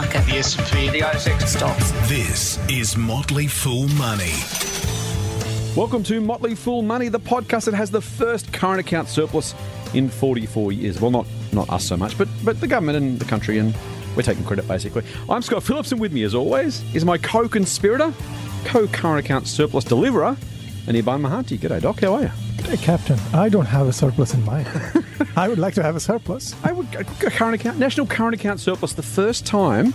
market. The S&P. The ASX Stocks. This is Motley Fool Money. Welcome to Motley Fool Money, the podcast that has the first current account surplus in 44 years. Well, not not us so much, but but the government and the country, and we're taking credit basically. I'm Scott Phillips, and with me, as always, is my co-conspirator, co-current account surplus deliverer, and Iban Mahanti. G'day, Doc. How are you? Hey, Captain, I don't have a surplus in mind. I would like to have a surplus. I would a current account, national current account surplus, the first time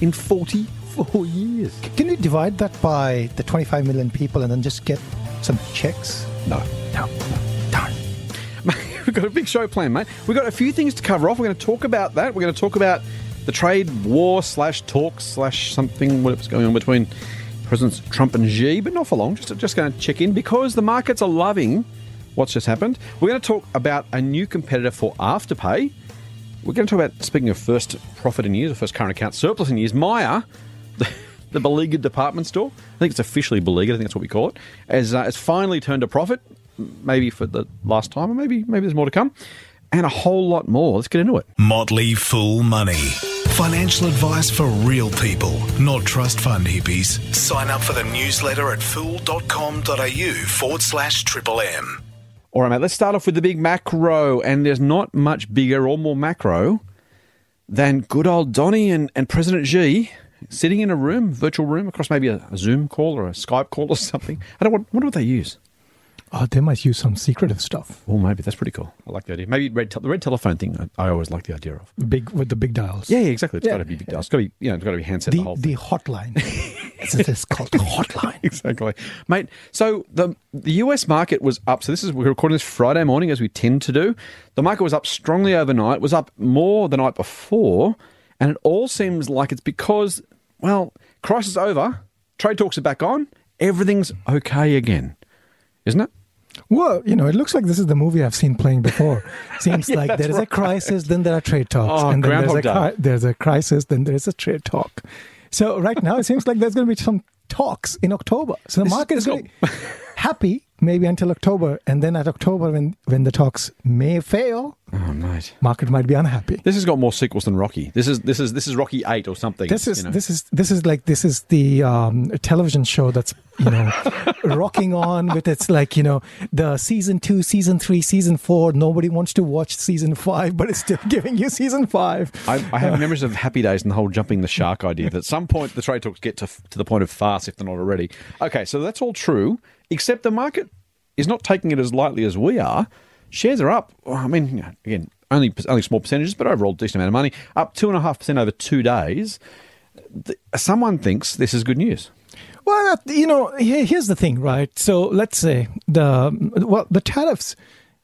in 44 years. Can you divide that by the 25 million people and then just get some checks? No. No. Darn. We've got a big show planned, mate. We've got a few things to cover off. We're going to talk about that. We're going to talk about the trade war slash talk slash something, whatever's going on between Presidents Trump and Xi, but not for long. Just, just going to check in because the markets are loving what's just happened. We're going to talk about a new competitor for Afterpay. We're going to talk about, speaking of first profit in years, or first current account surplus in years, Myer, the, the beleaguered department store, I think it's officially beleaguered, I think that's what we call it, has, uh, has finally turned a profit, maybe for the last time, or maybe, maybe there's more to come, and a whole lot more. Let's get into it. Motley Fool Money. Financial advice for real people, not trust fund hippies. Sign up for the newsletter at fool.com.au forward slash triple M. All right, mate, let's start off with the big macro, and there's not much bigger or more macro than good old Donny and, and President Xi sitting in a room, virtual room, across maybe a, a Zoom call or a Skype call or something. I don't want, wonder what they use. Oh, they might use some secretive stuff. Oh, maybe that's pretty cool. I like the idea. Maybe red te- the red telephone thing. I, I always like the idea of. Big with the big dials. Yeah, yeah exactly. It's Yeah. got to be big dial. It's got to be you know, it's got to be handset. The The, whole the hotline. it's, it's called the hotline. exactly, mate. So the the US market was up. So this is we're recording this Friday morning, as we tend to do. The market was up strongly overnight. Was up more the night before, and it all seems like it's because well, crisis over. Trade talks are back on. Everything's okay again, isn't it? Well, you know, it looks like this is the movie I've seen playing before. Seems like there is a crisis, then there are trade talks, Oh, and then there's a, there's a crisis, then there's a trade talk. So right now, it seems like there's going to be some talks in October. So the market is is going to be happy maybe until October, and then at October, when when the talks may fail, Oh, mate. market might be unhappy. This has got more sequels than Rocky. This is this is this is Rocky Eight or something. This is you know. this is this is like this is the um, television show that's you know rocking on with its like you know the season two, season three, season four. Nobody wants to watch season five, but it's still giving you season five. I, I have memories of happy days and the whole jumping the shark idea. That at some point the trade talks get to to the point of farce if they're not already. Okay, so that's all true, except the market is not taking it as lightly as we are. Shares are up. I mean, again, only only small percentages, but overall decent amount of money. Up two and a half percent over two days. Someone thinks this is good news. Well, you know, here's the thing, right? So let's say the well, the tariffs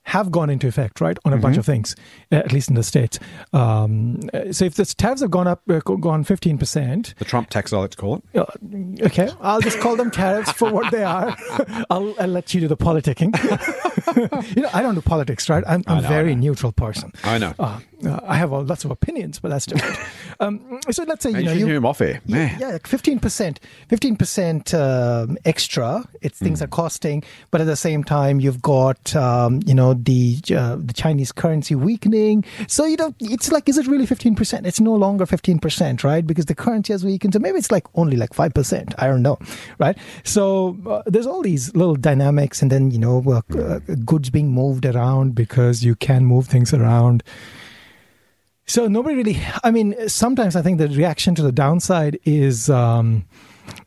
have gone into effect, right, on a bunch of things, at least in the states. Um, so if the tariffs have gone up, uh, gone fifteen percent, The Trump tax, I like to call it. Uh, okay, I'll just call them tariffs for what they are. I'll, I'll let you do the politicking. you know, I don't do politics, right? I'm, I'm a very neutral person. I know. Uh, uh, I have lots of opinions, but that's different. um, so let's say you know you, hear him off air. Man. yeah, fifteen percent, fifteen percent um, extra. It's things Hmm. are costing, but at the same time, you've got um, you know the uh, the Chinese currency weakening. So you know, it's like, is it really fifteen percent? It's no longer fifteen percent, right? Because the currency has weakened. So maybe it's like only like five percent. I don't know, right? So uh, there's all these little dynamics, and then you know, uh, goods being moved around because you can move things around. So nobody really. I mean, sometimes I think the reaction to the downside is um,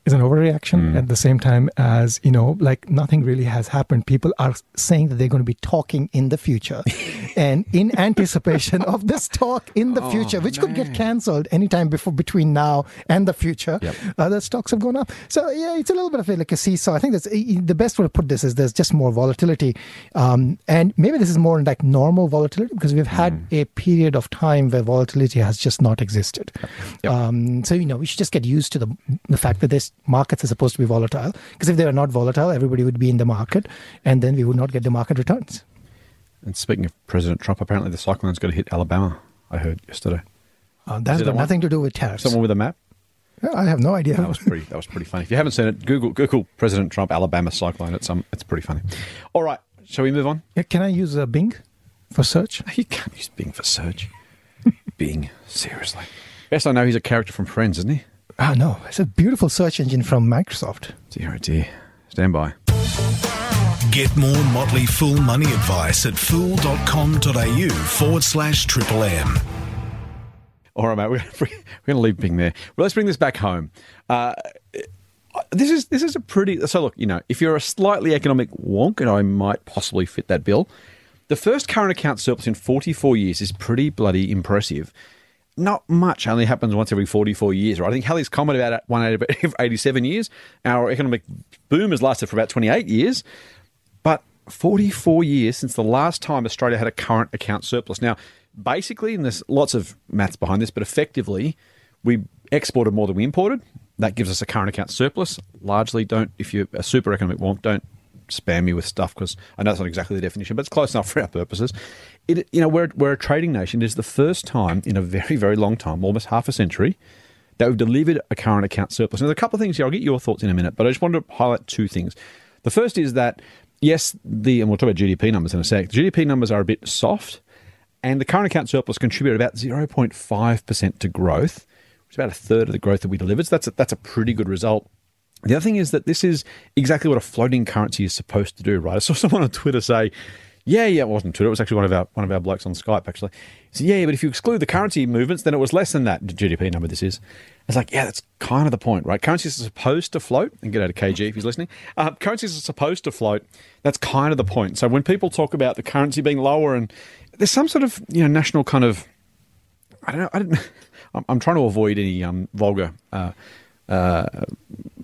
is an overreaction at the same time as you know, like nothing really has happened. People are saying that they're going to be talking in the future, and in anticipation of this talk in the future, which could get cancelled anytime before between now and the future, Yep. uh, the stocks have gone up. So yeah, it's a little bit of a, like a seesaw. I think that's the best way to put this is there's just more volatility, um, and maybe this is more like normal volatility because we've had a period of time where volatility has just not existed. Yep. Um, so you know we should just get used to the the fact that this markets are supposed to be volatile because if they were not volatile, everybody would be in the market, and then we would not get the market returns. And speaking of President Trump, apparently the cyclone's going to hit Alabama. I heard yesterday. Uh, that's that got one? nothing to do with tariffs. Someone with a map. I have no idea. That was pretty. That was pretty funny. If you haven't seen it, Google Google President Trump Alabama cyclone. It's um, it's pretty funny. All right, shall we move on? Yeah, Can I use uh, Bing for search? You can't use Bing for search. Bing, seriously. Best I know, he's a character from Friends, isn't he? Oh no, it's a beautiful search engine from Microsoft. Dear, oh dear. Stand by. Get more Motley Fool money advice at fool.com.au forward slash triple M. All right, mate. We're going to leave Bing there. Well, let's bring this back home. Uh, this is this is a pretty. So look, you know, if you're a slightly economic wonk, and I might possibly fit that bill, the first current account surplus in 44 years is pretty bloody impressive. Not much only happens once every 44 years, right? I think Halley's Comet about one every 87 years. Our economic boom has lasted for about 28 years, but 44 years since the last time Australia had a current account surplus. Now, basically, and there's lots of maths behind this, but effectively, we exported more than we imported. That gives us a current account surplus. Largely, don't if you're a super economic wonk, don't spam me with stuff because I know it's not exactly the definition, but it's close enough for our purposes. It, you know, we're, we're a trading nation. It is the first time in a very, very long time, almost half a century, that we've delivered a current account surplus. Now, there's a couple of things here. I'll get your thoughts in a minute, but I just wanted to highlight two things. The first is that, yes, the, and we'll talk about GDP numbers in a sec, the GDP numbers are a bit soft, and the current account surplus contributed about 0.5% to growth, which is about a third of the growth that we delivered. So that's a, that's a pretty good result. The other thing is that this is exactly what a floating currency is supposed to do, right? I saw someone on Twitter say, yeah, yeah, it wasn't Twitter. It was actually one of our one of our blokes on Skype, actually. He said, yeah, but if you exclude the currency movements, then it was less than that GDP number this is. It's like, yeah, that's kind of the point, right? Currencies are supposed to float, and get out of KG if he's listening. Uh, currencies are supposed to float. That's kind of the point. So when people talk about the currency being lower, and there's some sort of you know national kind of, I don't know, I don't, I'm, I'm trying to avoid any um, vulgar, uh, uh,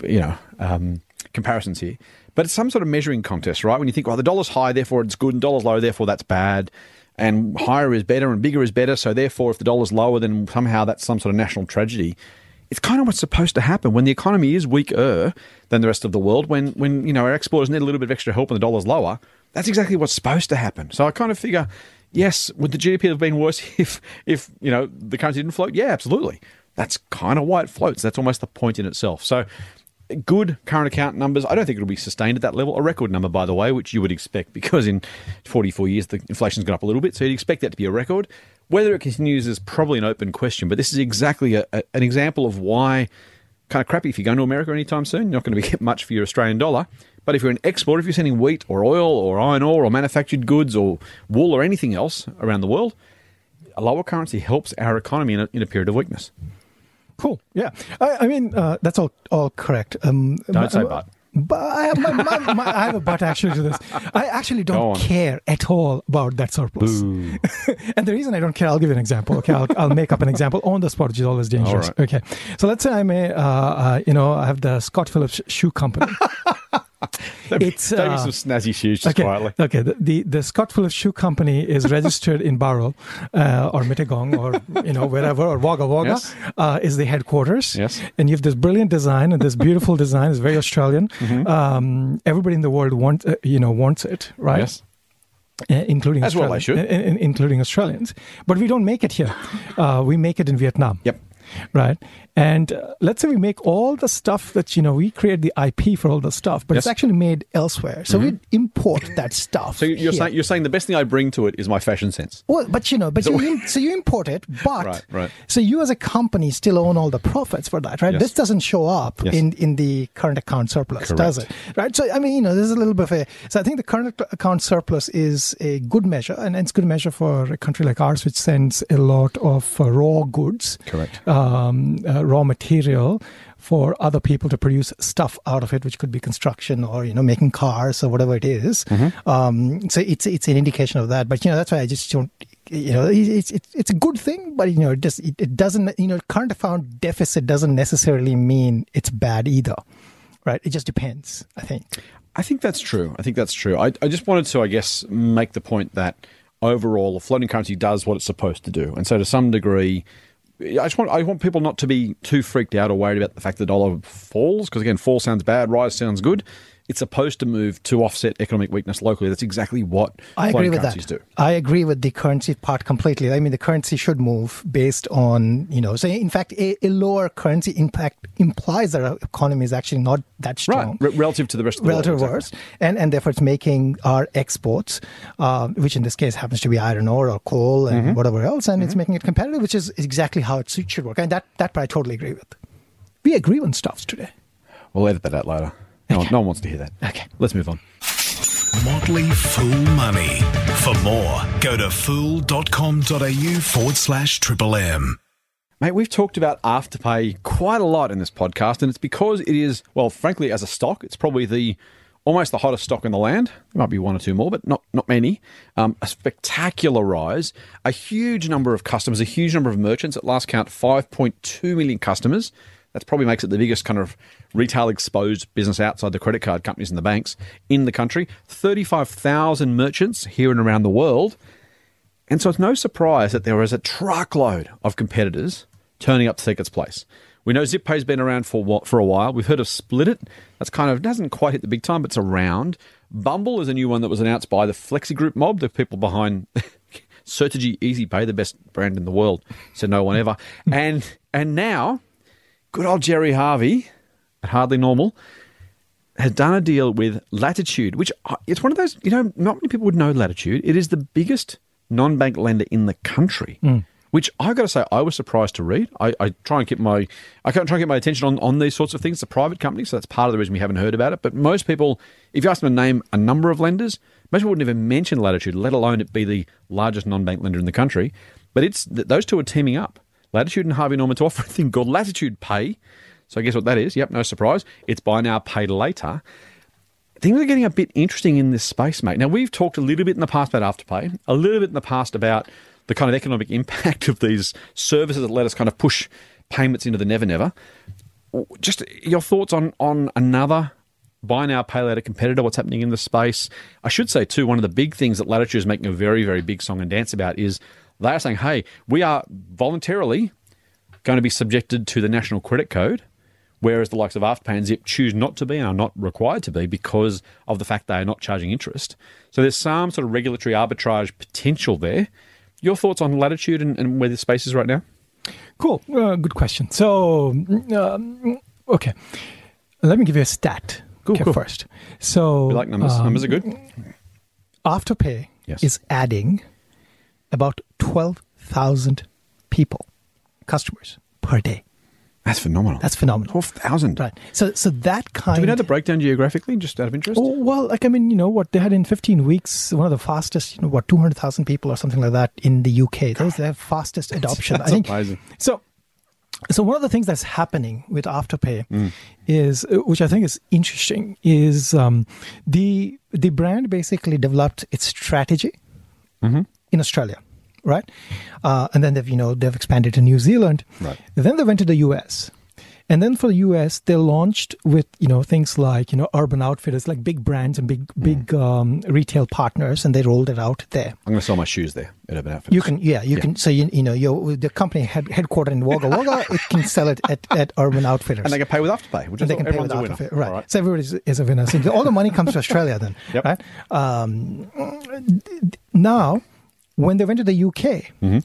you know, um, comparisons here. But it's some sort of measuring contest, right? When you think, well, the dollar's high, therefore it's good, and dollar's low, therefore that's bad, and higher is better and bigger is better, so therefore if the dollar's lower, then somehow that's some sort of national tragedy. It's kind of what's supposed to happen when the economy is weaker than the rest of the world. When when you know our exporters need a little bit of extra help and the dollar's lower, that's exactly what's supposed to happen. So I kind of figure, yes, would the GDP have been worse if if you know the currency didn't float? Yeah, absolutely. That's kind of why it floats. That's almost the point in itself. So good current account numbers. I don't think it'll be sustained at that level. A record number, by the way, which you would expect because in 44 years the inflation's gone up a little bit, so you'd expect that to be a record. Whether it continues is probably an open question, but this is exactly a, a, an example of why kind of crappy if you're going to America anytime soon. You're not going to get much for your Australian dollar. But if you're an exporter, if you're sending wheat or oil or iron ore or manufactured goods or wool or anything else around the world, a lower currency helps our economy in a, in a period of weakness. Cool. Yeah. I, I mean, uh, that's all all correct. Um, Don't say but. But I have, my, my, my, I have a but actually to this. I actually don't care at all about that surplus. and the reason I don't care, I'll give you an example. Okay, I'll, I'll make up an example on the spot, which is always dangerous. Right. Okay, so let's say I'm a, uh, uh, you know, I have the Scott Phillips shoe company. it's uh, some snazzy shoes just okay, quietly. Okay, the, the, the Scott Phillips Shoe Company is registered in Bowral uh, or Mittagong or you know wherever or Wagga Wagga Yes. uh, is the headquarters. Yes. and you have this brilliant design and this beautiful design is very Australian. Mm-hmm. Um, everybody in the world wants uh, you know wants it, right? Yes. Uh, including As well Australians- should. in- in- including Australians. But we don't make it here. Uh, we make it in Vietnam Yep. right? And uh, let's say we make all the stuff that you know we create the IP for all the stuff, but it's Yes. Mm-hmm. actually made elsewhere. So we import that stuff. So you're saying you're saying the best thing I bring to it is my fashion sense. Well, but you know, but you im- so you import it, but Right, right. so you as a company still own all the profits for that, right? Yes. This doesn't show up Yes. in in the current account surplus, does it? Right. So I mean, you know, there's a little bit of a. So I think the current account surplus is a good measure, and it's a good measure for a country like ours, which sends a lot of uh, raw goods, Correct. um, uh, raw material for other people to produce stuff out of it, which could be construction or you know making cars or whatever it is. Mm-hmm. Um, so it's it's an indication of that. But you know that's why I just don't. You know, it's it's it's a good thing, but you know, it just it, it doesn't. You know, current account deficit doesn't necessarily mean it's bad either, right? It just depends. I think. I think that's true. I think that's true. I, I just wanted to, I guess, make the point that overall, a floating currency does what it's supposed to do, and so to some degree, I just want I want people not to be too freaked out or worried about the fact the dollar falls because again, fall sounds bad, rise sounds good. It's supposed to move to offset economic weakness locally. That's exactly what I agree with currencies that. do. I agree with the currency part completely. I mean, the currency should move based on, you know, so in fact, a, a lower currency impact implies that our economy is actually not that strong. Right, re- relative to the rest of the relative world. worse, and and therefore it's making our exports, uh, which in this case happens to be iron ore or coal and Mm-hmm. whatever else, and it's making it competitive, which is exactly how it should work, and that that part I totally agree with. We agree on stuffs today. We'll edit that out later. No, one, no one wants to hear that. Okay. Let's move on. Motley Fool Money. For more, go to fool.com.au forward slash triple M. Mate, we've talked about Afterpay quite a lot in this podcast, and it's because it is, well, frankly, as a stock, it's probably the almost the hottest stock in the land. There might be one or two more, but not not many. Um, a spectacular rise, a huge number of customers, a huge number of merchants. At last count, 5.2 million customers. That probably makes it the biggest kind of retail exposed business outside the credit card companies and the banks in the country. 35,000 merchants here and around the world. And so it's no surprise that there is a truckload of competitors turning up to take its place. We know ZipPay's been around for for a while. We've heard of Splitit. That's kind of doesn't quite hit the big time, but it's around. Bumble is a new one that was announced by the Flexi Group mob, the people behind Certegy Ezi-Pay, the best brand in the world. So no one ever. and and now, good old Gerry Harvey at Hardly Normal has done a deal with Latitude, which it's one of those, you know, not many people would know Latitude. It is the biggest non bank lender in the country, hmm. which I've got to say, I was surprised to read. I, I try and keep my, I can't try and get my attention on, on these sorts of things. It's a private company, so that's part of the reason we haven't heard about it. But most people, if you ask them to name a number of lenders, most people wouldn't even mention Latitude, let alone it be the largest non bank lender in the country. But it's those two are teaming up. Latitude and Harvey Norman to offer a thing called Latitude Pay. So I guess what that is? Yep, no surprise. It's buy now, pay later. Things are getting a bit interesting in this space, mate. Now we've talked a little bit in the past about Afterpay, a little bit in the past about the kind of economic impact of these services that let us kind of push payments into the never never. Just your thoughts on on another buy now pay later competitor what's happening in the space i should say too one of the big things that latitude is making a very very big song and dance about is they are saying hey we are voluntarily going to be subjected to the national credit code whereas the likes of afterpay and zip choose not to be and are not required to be because of the fact they are not charging interest so there's some sort of regulatory arbitrage potential there your thoughts on latitude and, and where the space is right now Cool. Uh, good question. So, um, okay, let me give you a stat. Cool, okay, cool. first. So, we like numbers um, numbers are good Afterpay Yes. is adding about twelve thousand people, customers per day. that's phenomenal That's phenomenal. 12000 Right. So, so that kind. Do we know the breakdown geographically, just out of interest? Oh, well, like I mean, you know what they had in 15 weeks, one of the fastest, you know, what 200,000 people or something like that in the UK. That was their fastest adoption. that's I think. amazing. So, so one of the things that's happening with Afterpay Mm. is, uh, which I think is interesting, is um, the the brand basically developed its strategy Mm-hmm. In Australia, right? Uh, and then they've you know they've expanded to New Zealand. Right. Then they went to the US. And then for the US, they launched with you know things like you know Urban Outfitters, like big brands and big Mm. big um, retail partners, and they rolled it out there. I'm going to sell my shoes there at Urban Outfitters. You can, yeah, you can. So you, you know, your the company head, headquartered in Wagga Wagga, it can sell it at, at Urban Outfitters. and they can pay with Afterpay, which And they can pay with. Afterpay, right. Right. So everybody is, is a winner. So all the money comes to Australia then, Yep. right? Um, now, when they went to the UK, Mm-hmm.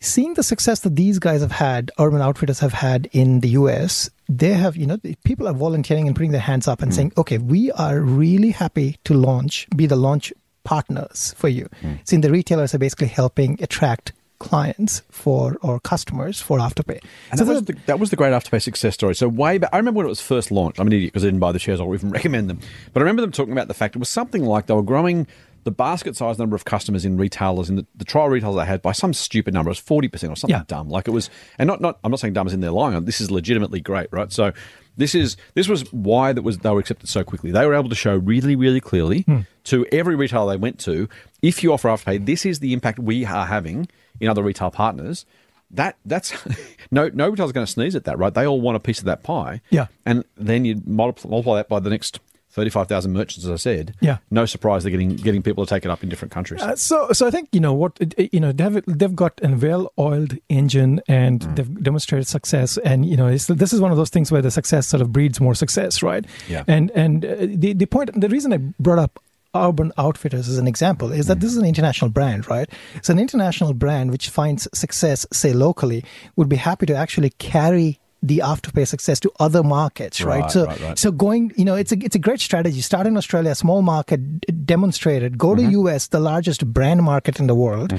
seeing the success that these guys have had, Urban Outfitters have had in the US, they have, you know, people are volunteering and putting their hands up and Mm. saying, okay, we are really happy to launch, be the launch partners for you. Mm. Seeing the retailers are basically helping attract clients for or customers for Afterpay. And So that, was the- the, that was the great Afterpay success story. So way back, I remember when it was first launched. I'm an idiot because I didn't buy the shares or even recommend them. But I remember them talking about the fact it was something like they were growing the basket size number of customers in retailers in the, the trial retailers they had by some stupid number. It was forty percent or something Yeah. dumb. Like it was, and not not. I'm not saying dumb as in they're lying. This is legitimately great, right? So this is this was why that was they were accepted so quickly. They were able to show really really clearly hmm. to every retailer they went to, if you offer Afterpay, this is the impact we are having in other retail partners. That that's no no retailer's going to sneeze at that, right? They all want a piece of that pie. Yeah. and then you multiply, multiply that by the next thirty-five thousand merchants, as I said. Yeah. no surprise they're getting getting people to take it up in different countries. Uh, so, so I think you know what you know. They've they've got a well-oiled engine, and Mm. they've demonstrated success. And you know, it's, this is one of those things where the success sort of breeds more success, right? Yeah. And and uh, the the point, the reason I brought up Urban Outfitters as an example is Mm. that this is an international brand, right? It's an international brand which finds success, say locally, would be happy to actually carry the afterpay success to other markets, right? Right, so, right, right. so going, you know, it's a it's a great strategy. Start in Australia, a small market, d- demonstrate it. Go Mm-hmm. to US, the largest brand market in the world.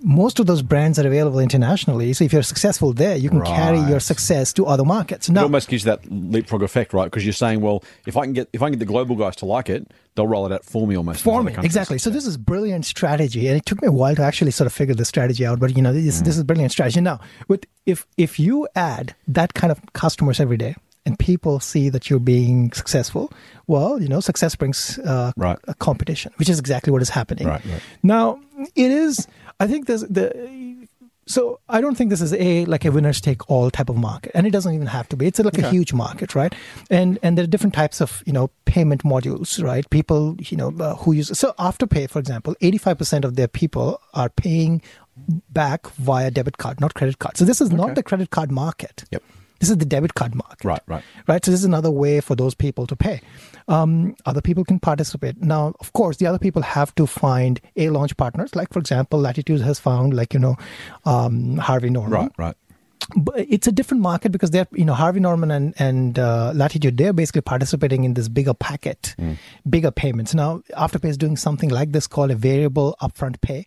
Most of those brands are available internationally. So if you're successful there, you can carry your success to other markets. it Now, almost gives you that leapfrog effect, right? Because you're saying, well, if I can get if I can get the global guys to like it, they'll roll it out for me almost. for me exactly so this is brilliant strategy and it took me a while to actually sort of figure the strategy out but you know this, Mm. this is brilliant strategy now with if if you add that kind of customers every day and people see that you're being successful well you know success brings uh, Right. a competition which is exactly what is happening Right, right. now it is i think there's the so I don't think this is a like a winners take all type of market, and it doesn't even have to be. It's like a huge market, right? And and there are different types of you know payment modules, right? People you know uh, who use so Afterpay, for example, eighty five percent of their people are paying back via debit card, not credit card. So this is not the credit card market. Yep. This is the debit card market. Right, right. Right. So this is another way for those people to pay. Um, other people can participate. Now, of course, the other people have to find a launch partners. Like, for example, Latitude has found, like, you know, um, Harvey Norman Right, right. but it's a different market because they're you know Harvey Norman and and uh, Latitude they're basically participating in this bigger packet, bigger payments. Now Afterpay is doing something like this called a variable upfront pay.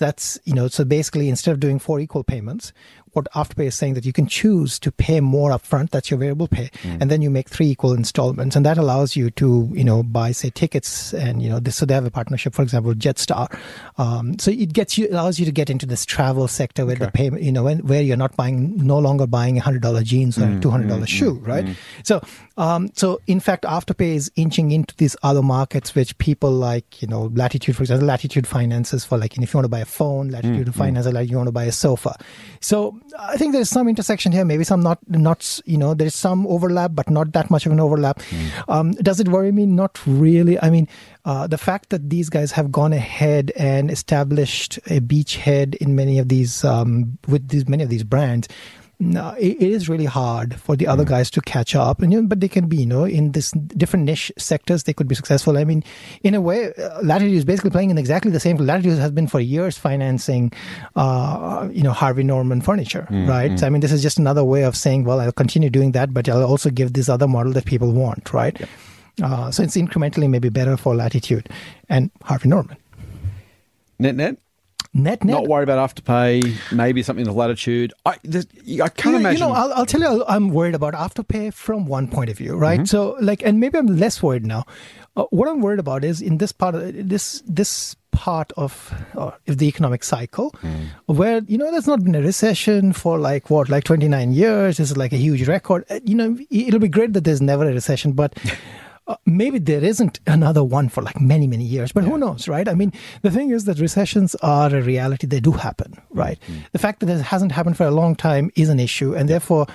That's you know so basically instead of doing four equal payments, what Afterpay is saying that you can choose to pay more upfront. That's your variable pay, and then you make three equal installments, and that allows you to you know buy say tickets and you know this. So they have a partnership, for example, with Jetstar. Um, so it gets you allows you to get into this travel sector where the payment you know when, where you're not buying no longer buying a hundred dollar jeans or a two hundred dollar shoe, right? So um, so in fact, Afterpay is inching into these other markets, which people like you know Latitude, for example, Latitude finances for like if you want to buy a phone, Latitude finances like you want to buy a sofa. So I think there's some intersection here, maybe some not not you know there's some overlap, but not that much of an overlap. Um, does it worry me? Not really. I mean, uh, the fact that these guys have gone ahead and established a beachhead in many of these um, with these many of these brands. No, it, it is really hard for the other guys to catch up, and you know, but they can be, you know, in this different niche sectors, they could be successful. I mean, in a way, uh, Latitude is basically playing in exactly the same. Latitude has been for years financing, uh, you know, Harvey Norman furniture, right? So, I mean, this is just another way of saying, well, I'll continue doing that, but I'll also give this other model that people want, right? Uh, so it's incrementally maybe better for Latitude and Harvey Norman. Net net. Net net. Not worried about afterpay. Maybe something with latitude. I, there's- I can't you, imagine. You know, I'll, I'll tell you, I'm worried about afterpay from one point of view, right? Mm-hmm. So, like, and maybe I'm less worried now. Uh, what I'm worried about is in this part of this this part of uh, the economic cycle, Mm. where you know there's not been a recession for like what, like 29 years. This is like a huge record. Uh, You know, it'll be great that there's never a recession, but. Uh, maybe there isn't another one for like many many years but who knows right? I mean the thing is that recessions are a reality. They do happen right? The fact that it hasn't happened for a long time is an issue and therefore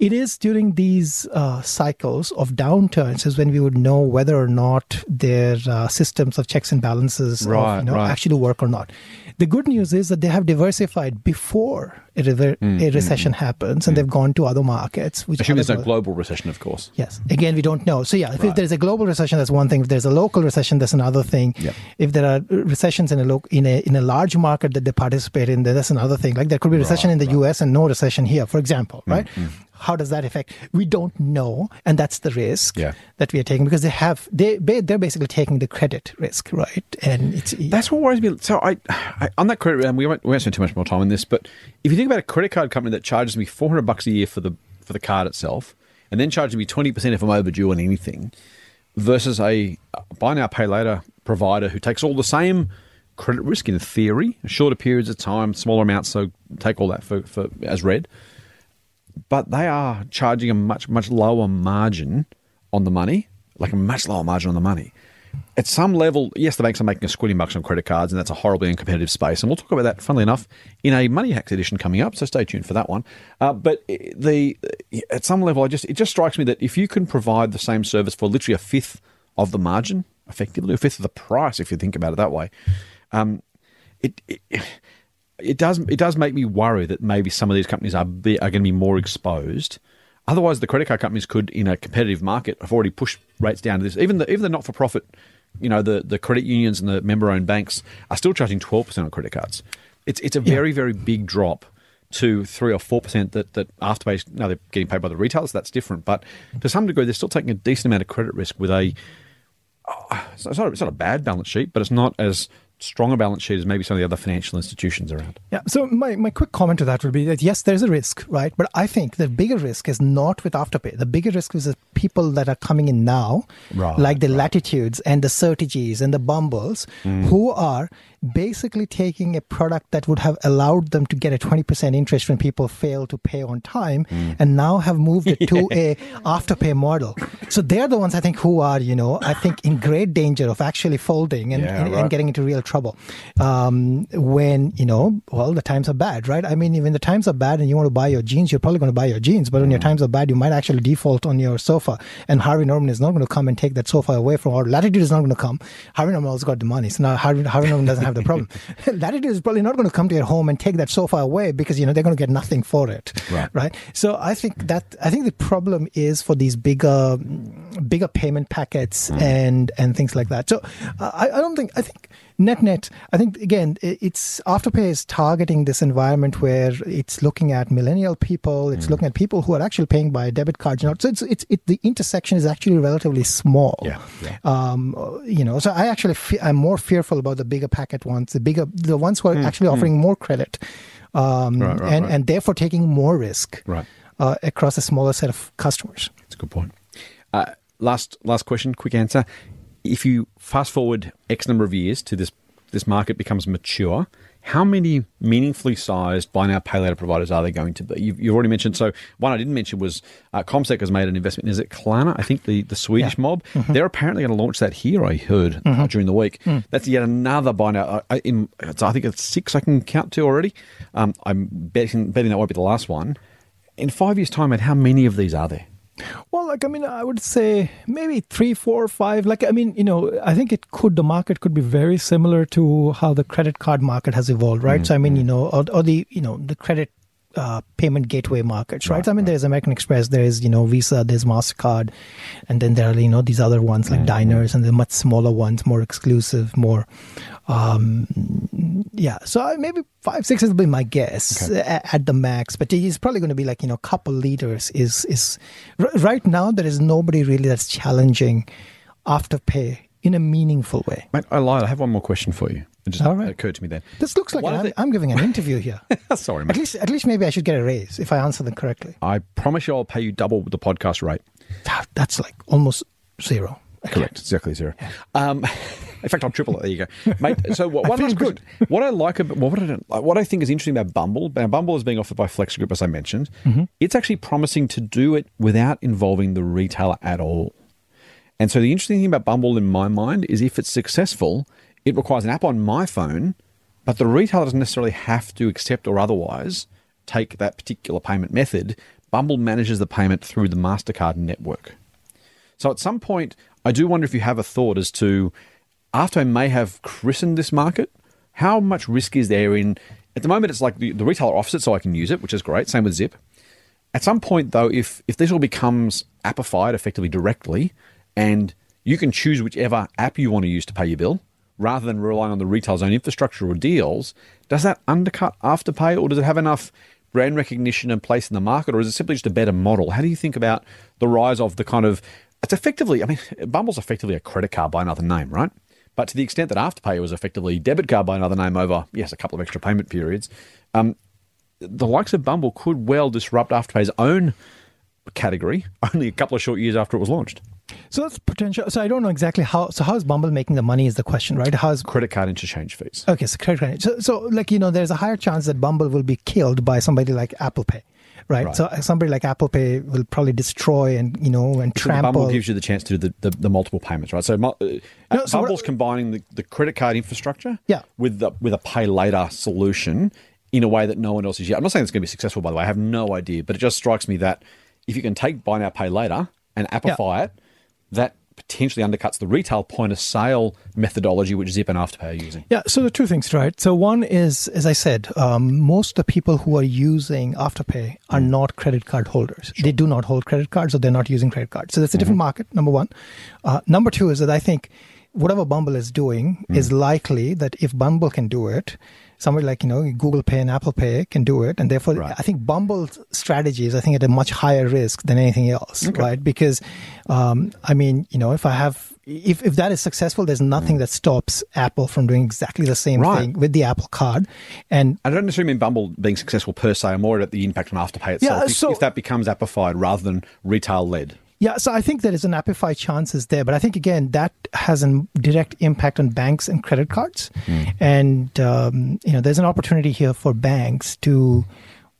it is during these uh, cycles of downturns is when we would know whether or not their uh, systems of checks and balances Right, of, you know, right. actually work or not. The good news is that they have diversified before a, rever- a recession happens, and they've gone to other markets. Which Assuming there's no global recession, of course. Yes. Again, we don't know. So yeah, if, Right. there's a global recession, that's one thing. If there's a local recession, that's another thing. Yep. If there are recessions in a lo- in a in a large market that they participate in, then that's another thing. Like there could be recession in the U.S. and no recession here, for example, Mm, right? How does that affect? We don't know, and that's the risk Yeah. that we are taking because they have they they- they're basically taking the credit risk, right? And it's That's what worries me. So I, I on that credit, and we won't, we won't spend too much more time on this, but if you think about a credit card company that charges me four hundred bucks a year for the for the card itself, and then charges me twenty percent if I'm overdue on anything, versus a buy now pay later provider who takes all the same credit risk in theory, shorter periods of time, smaller amounts, so take all that for, for as read, but they are charging a much much lower margin on the money, like a much lower margin on the money. At some level, yes, the banks are making a squillion bucks on credit cards, and that's a horribly uncompetitive space. And we'll talk about that, funnily enough, in a Money Hacks edition coming up. So stay tuned for that one. Uh, but the at some level, I just it just strikes me that if you can provide the same service for literally a fifth of the margin, effectively, a fifth of the price, if you think about it that way. Um, it, it it does it does make me worry that maybe some of these companies are be, are going to be more exposed. Otherwise, the credit card companies could, in a competitive market, have already pushed rates down to this. Even the even the not for profit, you know, the, the credit unions and the member owned banks are still charging twelve percent on credit cards. It's it's a very very big drop to three or four percent that that Afterpay now they're getting paid by the retailers. That's different, but to some degree they're still taking a decent amount of credit risk with a. Oh, it's, not, it's not a bad balance sheet, but it's not as strong a balance sheet as maybe some of the other financial institutions around. Yeah. So my, my quick comment to that would be that yes, there's a risk, right? But I think the bigger risk is not with Afterpay. The bigger risk is people that are coming in now, Right, like the right. Latitudes and the Certegys and the Bumbles, Mm. who are basically taking a product that would have allowed them to get a 20% interest when people fail to pay on time Mm. and now have moved it to a afterpay model. So they're the ones I think who are, you know, I think in great danger of actually folding and, Yeah, and, right. and getting into real trouble um, when, you know, well, the times are bad, right? I mean, when the times are bad and you want to buy your jeans, you're probably going to buy your jeans. But when Mm. your times are bad, you might actually default on your sofa. And Harvey Norman is not going to come and take that sofa away from, or Latitude is not going to come. Harvey Norman also got the money. So now Harvey, Harvey Norman doesn't have the problem. Latitude is probably not going to come to your home and take that sofa away because, you know, they're going to get nothing for it. Right. Right. So I think that, I think the problem is for these bigger, bigger payment packets Mm. and, and things like that. So uh, I, I don't think, I think net net, I think again, it's Afterpay is targeting this environment where it's looking at millennial people, Mm. it's looking at people who are actually paying by debit cards. You know, so it's, it's, it, the intersection is actually relatively small. Yeah, yeah. Um, you know, so I actually fe- I'm more fearful about the bigger packet ones, the bigger, the ones who are actually offering more credit, um, Hmm, Right, right, and right. and therefore taking more risk Right. uh, across a smaller set of customers. That's a good point. Uh, last last question, quick answer. If you fast forward X number of years to this this market becomes mature, how many meaningfully sized buy now pay later providers are there going to be? You've, you've already mentioned. So one I didn't mention was uh, Comsec has made an investment. Is it Klarna? I think the the Swedish Yeah. mob. They're apparently going to launch that here. I heard uh, during the week. That's yet another buy now. Uh, I- in, I think it's six I can count to already. Um, I'm betting betting that won't be the last one. In five years' time, mate, how many of these are there? Well, like I mean, I would say maybe three, four, five. Like I mean, you know, I think it could. The market could be very similar to how the credit card market has evolved, right? Mm-hmm. So I mean, mm-hmm. you know, or, or the you know the credit uh, payment gateway markets, right? I mean, there's American Express, there's you know Visa, there's Mastercard, and then there are you know these other ones like Diners, and the much smaller ones, more exclusive, more. Um, yeah, so maybe five, six will be my guess a- at the max. But it's probably going to be like you know, couple leaders. Is is r- right now there is nobody really that's challenging Afterpay in a meaningful way. Mate, I lied. I have one more question for you. It just All right. occurred to me then. This looks like of I'm, I'm giving an interview here. Sorry, at least, at least maybe I should get a raise if I answer them correctly. I promise you I'll pay you double the podcast rate. Ah, That's like almost zero. Okay. Correct. Exactly zero. Um, in fact, I'll triple it. There you go, mate. So what, one last good. What I like about what I, don't- what I think is interesting about Bumble. Now, Bumble is being offered by Flex Group, as I mentioned. Mm-hmm. It's actually promising to do it without involving the retailer at all. And so the interesting thing about Bumble in my mind is if it's successful, it requires an app on my phone, but the retailer doesn't necessarily have to accept or otherwise take that particular payment method. Bumble manages the payment through the MasterCard network. So at some point, I do wonder if you have a thought as to after I may have christened this market, how much risk is there in at the moment it's like the, the retailer offers it so I can use it, which is great. Same with Zip. At some point though, if if this all becomes appified effectively directly, and you can choose whichever app you want to use to pay your bill, rather than relying on the retailer's own infrastructure or deals, does that undercut Afterpay or does it have enough brand recognition and place in the market, or is it simply just a better model? How do you think about the rise of the kind of it's effectively, I mean, Bumble's effectively a credit card by another name, right? But to the extent that Afterpay was effectively debit card by another name over, yes, a couple of extra payment periods, um, the likes of Bumble could well disrupt Afterpay's own category only a couple of short years after it was launched. So that's potential. So I don't know exactly how. So how is Bumble making the money? Is the question, right? How's Credit card interchange fees. okay? So credit card. So, so like you know, there's a higher chance that Bumble will be killed by somebody like Apple Pay, right? Right. So uh, somebody like Apple Pay will probably destroy and you know and So trample. Bumble gives you the chance to do the, the, the multiple payments, right? So, uh, No, so Bumble's combining the, the credit card infrastructure Yeah. with the with a pay later solution in a way that no one else is yet. I'm not saying it's going to be successful, by the way. I have no idea, but it just strikes me that if you can take buy now, pay later and appify it, that potentially undercuts the retail point of sale methodology which Zip and Afterpay are using? Yeah, so the two things, right? So one is, as I said, um, most of the people who are using Afterpay are Mm. not credit card holders. They do not hold credit cards, or they're not using credit cards. So that's a different Mm-hmm. market. Number one. Uh, number two is that I think whatever Bumble is doing Mm. is likely that if Bumble can do it, somebody like you know Google Pay and Apple Pay can do it, and therefore Right. I think Bumble's strategy is I think at a much higher risk than anything else, right? Because um, I mean, you know, if I have if, if that is successful, there's nothing that stops Apple from doing exactly the same Mm. Right. thing with the Apple Card, and I don't necessarily mean Bumble being successful per se. I'm more at the impact on Afterpay itself. Yeah, if, if that becomes appified rather than retail led. Yeah, so I think there is an amplified chances there, but I think again that has a direct impact on banks and credit cards, and um, you know there's an opportunity here for banks to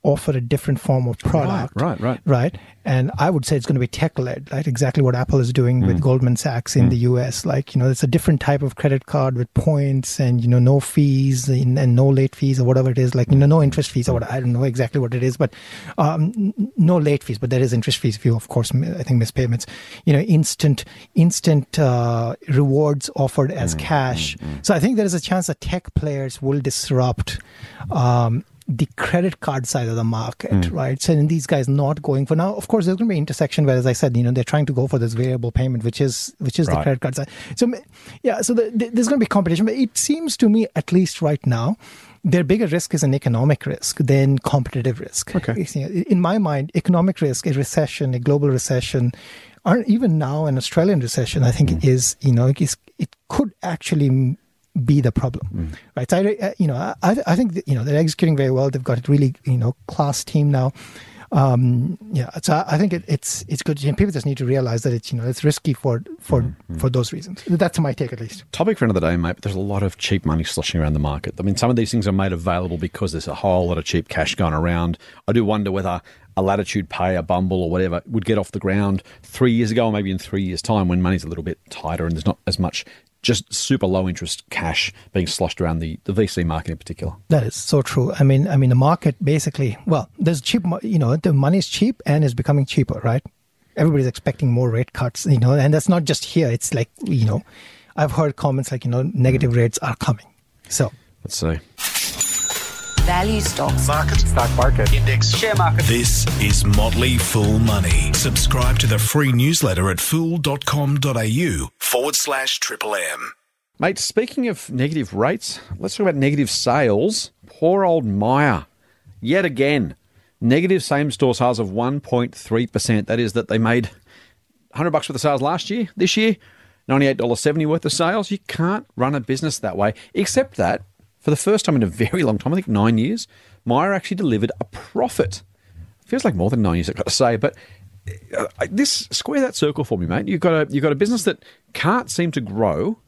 offer a different form of product, right, right. right. And I would say it's going to be tech led, right? Exactly what Apple is doing with Goldman Sachs in the U.S. Like you know, it's a different type of credit card with points and you know no fees and, and no late fees or whatever it is. Like you know no interest fees or what I don't know exactly what it is, but um, no late fees, but there is interest fees if you of course I think miss payments. You know, instant instant uh, rewards offered as cash. So I think there is a chance that tech players will disrupt. Um, the credit card side of the market, mm. right? So, and these guys not going for now. Of course, there's going to be intersection where, as I said, you know, they're trying to go for this variable payment, which is which is the credit card side. So, yeah, so the, the, there's going to be competition. But it seems to me, at least right now, their bigger risk is an economic risk than competitive risk. Okay. In my mind, economic risk, a recession, a global recession, or even now an Australian recession, I think mm. is you know is it could actually be the problem, right? So I, uh, you know, I, I think that, you know they're executing very well. They've got a really you know class team now. Um, yeah, so I think it, it's it's good. And people just need to realize that it's you know it's risky for for for those reasons. That's my take at least. Topic for another day, mate. But there's a lot of cheap money sloshing around the market. I mean, some of these things are made available because there's a whole lot of cheap cash going around. I do wonder whether a Latitude Pay, a Bumble, or whatever would get off the ground three years ago, or maybe in three years' time when money's a little bit tighter and there's not as much just super low interest cash being sloshed around the, the VC market in particular. That is so true. I mean, I mean, the market basically. Well, there's cheap. mo- You know, the money is cheap and is becoming cheaper, right? Everybody's expecting more rate cuts. You know, and that's not just here. It's like you know, I've heard comments like you know, negative mm. rates are coming. So Let's see. Value stocks. Market. Stock market. Index. Share market. This is Motley Fool Money. Subscribe to the free newsletter at fool.com.au forward slash triple M. Mate, speaking of negative rates, let's talk about negative sales. Poor old Myer, yet again, negative same store sales of 1.3%. That is that they made 100 bucks worth of sales last year. This year, $98.70 worth of sales. You can't run a business that way, except that for the first time in a very long time, I think nine years, Myer actually delivered a profit. Feels like more than nine years, I've got to say, but this square that circle for me, mate. You've got a you've got a business that can't seem to grow,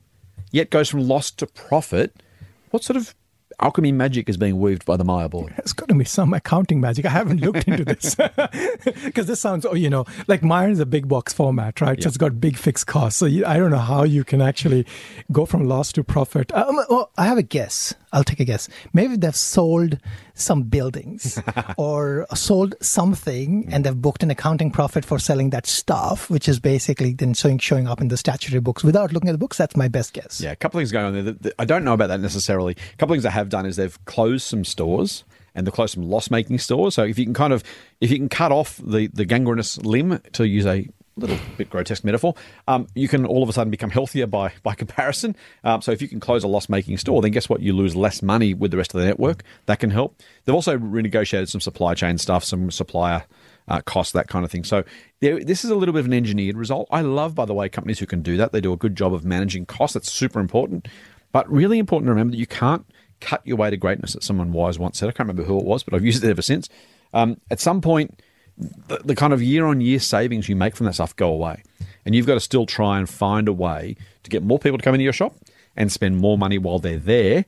yet goes from loss to profit. What sort of alchemy magic is being weaved by the Myer board? There's got to be some accounting magic. I haven't looked into this because this sounds, oh, you know, like mine is a big box format, right? So it's got big fixed costs. So you, I don't know how you can actually go from loss to profit. Um, well, I have a guess. I'll take a guess. Maybe they've sold some buildings or sold something and they've booked an accounting profit for selling that stuff, which is basically then showing, showing up in the statutory books. Without looking at the books, that's my best guess. Yeah, a couple things going on there. The- the- I don't know about that necessarily. A couple of things I have done is they've closed some stores and they've closed some loss-making stores. So if you can kind of, if you can cut off the the gangrenous limb to use a little bit grotesque metaphor, um, you can all of a sudden become healthier by by comparison. Um, so if you can close a loss-making store, then guess what? You lose less money with the rest of the network. That can help. They've also renegotiated some supply chain stuff, some supplier uh, costs, that kind of thing. So there, this is a little bit of an engineered result. I love, by the way, companies who can do that. They do a good job of managing costs. That's super important. But really important to remember that you can't cut your way to greatness, That someone wise once said. I can't remember who it was, but I've used it ever since. Um, at some point, the, the kind of year on year savings you make from that stuff go away. And you've got to still try and find a way to get more people to come into your shop and spend more money while they're there.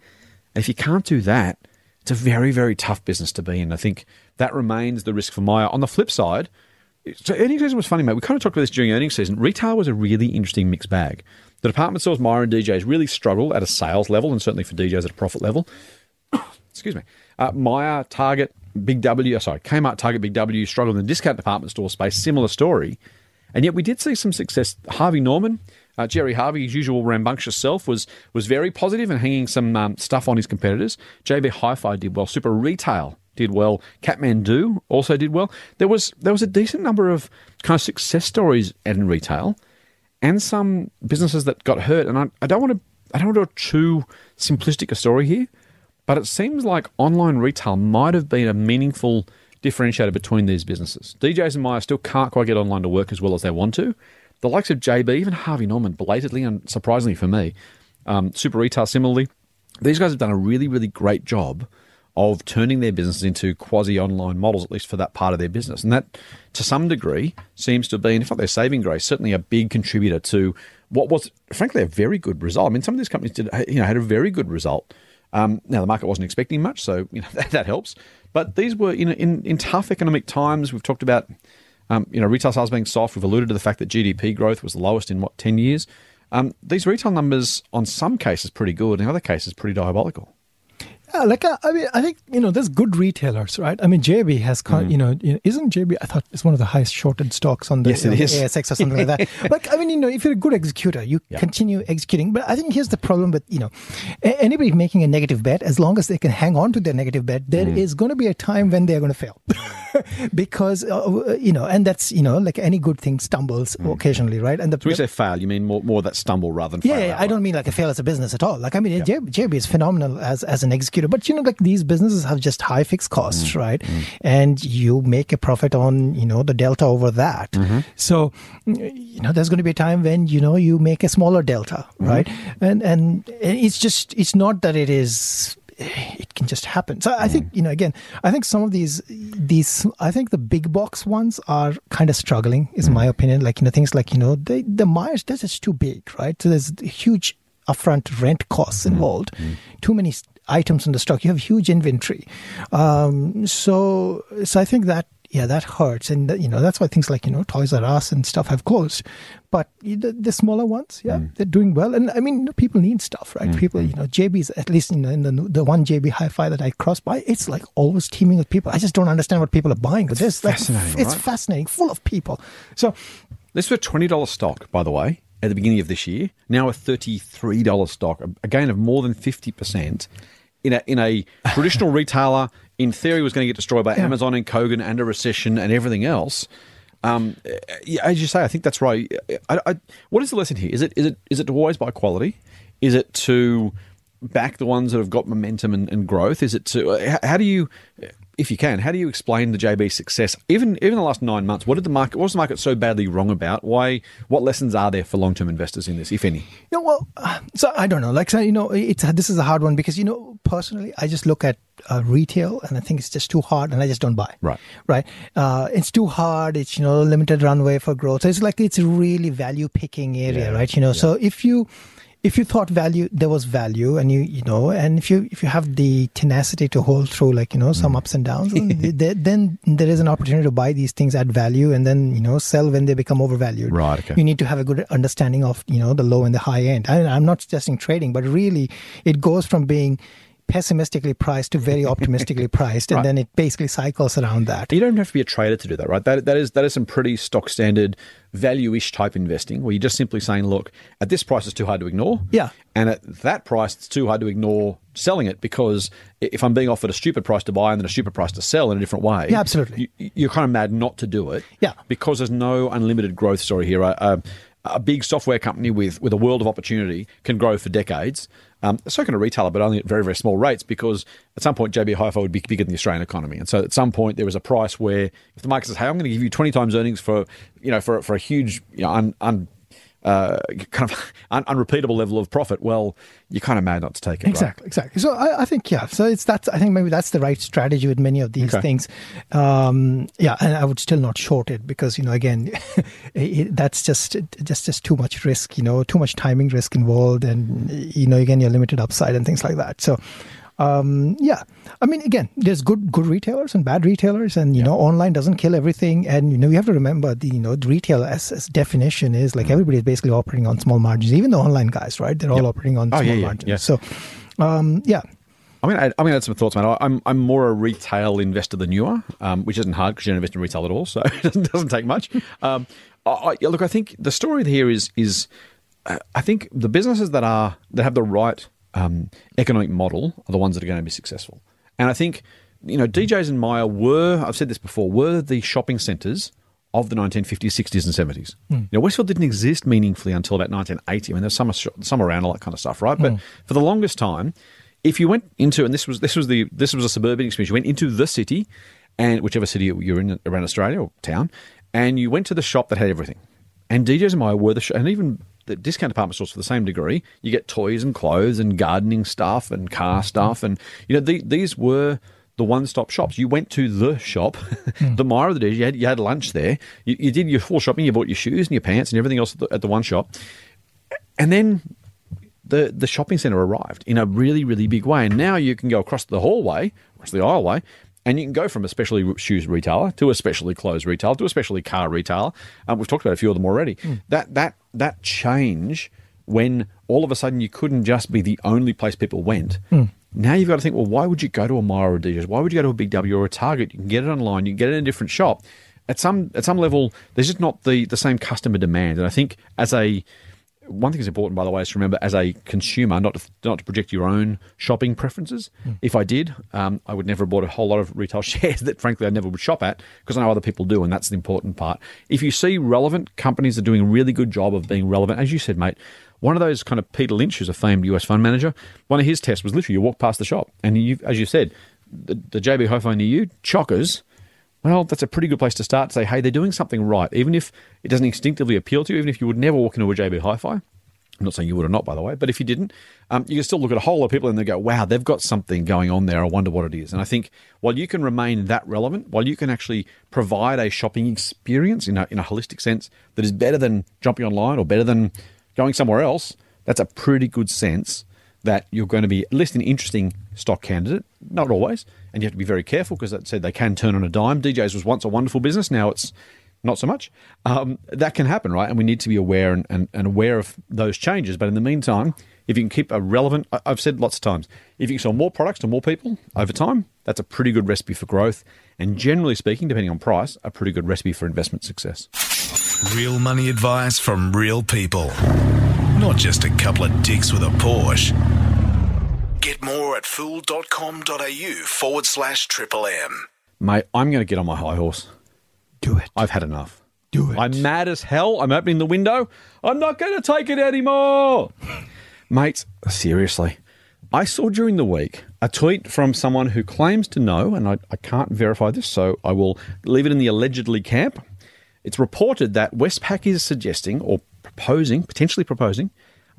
And if you can't do that, it's a very, very tough business to be in. I think that remains the risk for Myer. On the flip side, so earnings season was funny, mate. We kind of talked about this during earnings season. Retail was a really interesting mixed bag. The department stores, Myer and DJs, really struggled at a sales level and certainly for DJs at a profit level. Excuse me. Uh, Target, Big W, uh, sorry, Kmart, Target, Big W struggled in the discount department store space. Similar story. And yet we did see some success. Harvey Norman, uh, Gerry Harvey, his usual rambunctious self, was was very positive and hanging some um, stuff on his competitors. JB Hi-Fi did well. Super Retail did well. Kathmandu also did well. There was there was a decent number of kind of success stories in retail, and some businesses that got hurt. And I, I don't want to I don't want to do too simplistic a story here, but it seems like online retail might have been a meaningful differentiator between these businesses. DJs and Myer still can't quite get online to work as well as they want to. The likes of JB, even Harvey Norman, belatedly and surprisingly for me, um, Super Retail similarly, these guys have done a really, really great job of turning their businesses into quasi online models, at least for that part of their business. And that, to some degree, seems to been, if not their saving grace, certainly a big contributor to what was, frankly, a very good result. I mean, some of these companies did, you know, had a very good result. Um, now, the market wasn't expecting much, so you know that, that helps. But these were in, in, in tough economic times. We've talked about um, you know, retail sales being soft. We've alluded to the fact that GDP growth was the lowest in what ten years. Um, these retail numbers, on some cases, pretty good. In other cases, pretty diabolical. Yeah, like uh, I mean, I think you know there's good retailers, right? I mean, JB has, con- Mm. you, know, you know, isn't JB? I thought it's one of the highest shorted stocks on the, Yes, on the. ASX or something like that. Like, I mean, you know, if you're a good executor, you Yeah. continue executing. But I think here's the problem with you know anybody making a negative bet, as long as they can hang on to their negative bet, there Mm. is going to be a time when they're going to fail, because uh, you know, and that's you know, like any good thing stumbles occasionally, right? And the Mm. So when you say fail, you mean more, more that stumble rather than yeah, fail yeah, I don't mean like a fail as a business at all. Like I mean, JB, JB is phenomenal as as an executor, but you know, like these businesses have just high fixed costs, mm-hmm. right? Mm-hmm. And you make a profit on you know the delta over that. Mm-hmm. So you know, there's going to be a time when you know you make a smaller delta, right? And and it's just it's not that it is it can just happen. So I think you know again, I think some of these these I think the big box ones are kind of struggling, is my opinion. Like you know things like you know they, the Myers that's just too big, right? So there's huge upfront rent costs involved, too many items in the stock. You have huge inventory, um, so so I think that yeah that hurts, and you know that's why things like you know Toys R Us and stuff have closed. But the, the smaller ones, yeah, mm. they're doing well, and I mean people need stuff, right? Mm, people, mm. you know, JB's at least you know in the the one JB Hi-Fi that I cross by, it's like always teeming with people. I just don't understand what people are buying, but there's like, fascinating, it's right? fascinating, full of people. So This was a twenty dollars stock, by the way, at the beginning of this year. Now a thirty-three dollars stock, a- gain of more than fifty percent in a in a traditional retailer. In theory, was going to get destroyed by Yeah. Amazon and Kogan and a recession and everything else. Um, as you say, I think that's right. I, I, what is the lesson here? Is it is it is it to always buy quality? Is it to back the ones that have got momentum and, and growth? Is it to how, how do you, if you can, how do you explain the JB success? Even even the last nine months, what did the market? What was the market so badly wrong about? Why? What lessons are there for long term investors in this, if any? Yeah, well, uh, so I don't know. Like, so, you know, it's this is a hard one because you know, personally, I just look at uh, retail and I think it's just too hard, and I just don't buy. Right. right. Uh, it's too hard. It's you know limited runway for growth. So it's like it's a really value picking area, Yeah, right? You know, so if you if you thought value there was value and you you know and if you if you have the tenacity to hold through like you know some Mm. ups and downs then, then there is an opportunity to buy these things at value and then you know sell when they become overvalued Right, okay. you need to have a good understanding of you know the low and the high end I, i'm not suggesting trading but really it goes from being pessimistically priced to very optimistically priced and Right. then it basically cycles around that You don't have to be a trader to do that, right? That, that is that is some pretty stock standard value-ish type investing, where you're just simply saying, look, at this price it's too hard to ignore, Yeah. and at that price it's too hard to ignore selling it because if I'm being offered a stupid price to buy and then a stupid price to sell in a different way, Yeah, absolutely. you, you're kind of mad not to do it, Yeah. because there's no unlimited growth story here. A, a, a big software company with with a world of opportunity can grow for decades. Um, so can a retailer, but only at very, very small rates because at some point JB Hi-Fi would be bigger than the Australian economy. And so at some point there was a price where if the market says, hey, I'm going to give you 20 times earnings for, you know, for, for a huge, you know, un, un, uh, kind of un, unrepeatable level of profit, well, you're kind of mad not to take it. right? Exactly, exactly. So I, I think yeah. So it's that's I think maybe that's the right strategy with many of these Okay. things. Um, yeah, and I would still not short it because you know again, it, that's just just just too much risk. You know, too much timing risk involved, and you know again you're limited upside and things like that. So. Um, yeah, I mean, again, there's good good retailers and bad retailers, and you know, online doesn't kill everything. And you know, you have to remember the you know the retail as, as definition is like everybody is basically operating on small margins. Even the online guys, right? They're all Yep. operating on Oh, small yeah, yeah, margins. yeah. So, um, yeah, I mean, I, I mean, had some thoughts, man. I- I'm I'm more a retail investor than you are, um, which isn't hard because you don't invest in retail at all, so it doesn't, doesn't take much. Um, I, I, look, I think the story here is is uh, I think the businesses that are that have the right um, economic model are the ones that are going to be successful. And I think you know DJs and Myer were I've said this before were the shopping centres of the 1950s, 60s, and 70s. You know, Westfield didn't exist meaningfully until about 1980. I mean, there's some some around all that kind of stuff, right? But for the longest time, if you went into and this was this was the this was a suburban experience. You went into the city, and whichever city you're in around Australia or town, and you went to the shop that had everything. And DJs and Myer were the sh- and even the discount department stores for the same degree. You get toys and clothes and gardening stuff and car mm-hmm. stuff, and you know the, these were the one-stop shops. You went to the shop, hmm. the Myer of the day. You had, you had lunch there. You, you did your full shopping. You bought your shoes and your pants and everything else at the, at the one shop, and then the the shopping centre arrived in a really really big way, and now you can go across the hallway, across the aisleway, and you can go from a specialty shoes retailer to a specialty clothes retailer to a specialty car retailer. Um, we've talked about a few of them already. That that that change when all of a sudden you couldn't just be the only place people went. Now you've got to think, well, why would you go to a Myer or a DJs? Why would you go to a Big W or a Target? You can get it online. You can get it in a different shop. At some at some level, there's just not the the same customer demand. And I think as a one thing that's important, by the way, is to remember as a consumer not to, not to project your own shopping preferences. If I did, um, I would never have bought a whole lot of retail shares that, frankly, I never would shop at because I know other people do, and that's the important part. If you see relevant companies that are doing a really good job of being relevant, as you said, mate, one of those kind of Peter Lynch, who's a famed US fund manager, one of his tests was literally you walk past the shop, and you, as you said, the, the JB Hi-Fi near you, Chockers. Well, that's a pretty good place to start to say, hey, they're doing something right. Even if it doesn't instinctively appeal to you, even if you would never walk into a JB Hi Fi, I'm not saying you would or not, by the way, but if you didn't, um, you can still look at a whole lot of people and they go, wow, they've got something going on there. I wonder what it is. And I think while you can remain that relevant, while you can actually provide a shopping experience in a, in a holistic sense that is better than jumping online or better than going somewhere else, that's a pretty good sense that you're going to be at least an interesting stock candidate. Not always, and you have to be very careful because that said they can turn on a dime. DJs was once a wonderful business, now it's not so much. Um, that can happen, right? And we need to be aware and, and, and aware of those changes. But in the meantime, if you can keep a relevant, I've said lots of times, if you can sell more products to more people over time, that's a pretty good recipe for growth. And generally speaking, depending on price, a pretty good recipe for investment success. Real money advice from real people. Not just a couple of dicks with a Porsche. Get more at fool.com.au forward slash triple M. Mate, I'm going to get on my high horse. Do it. I've had enough. Do it. I'm mad as hell. I'm opening the window. I'm not going to take it anymore. Mate, seriously. I saw during the week a tweet from someone who claims to know, and I, I can't verify this, so I will leave it in the allegedly camp. It's reported that Westpac is suggesting or proposing, potentially proposing,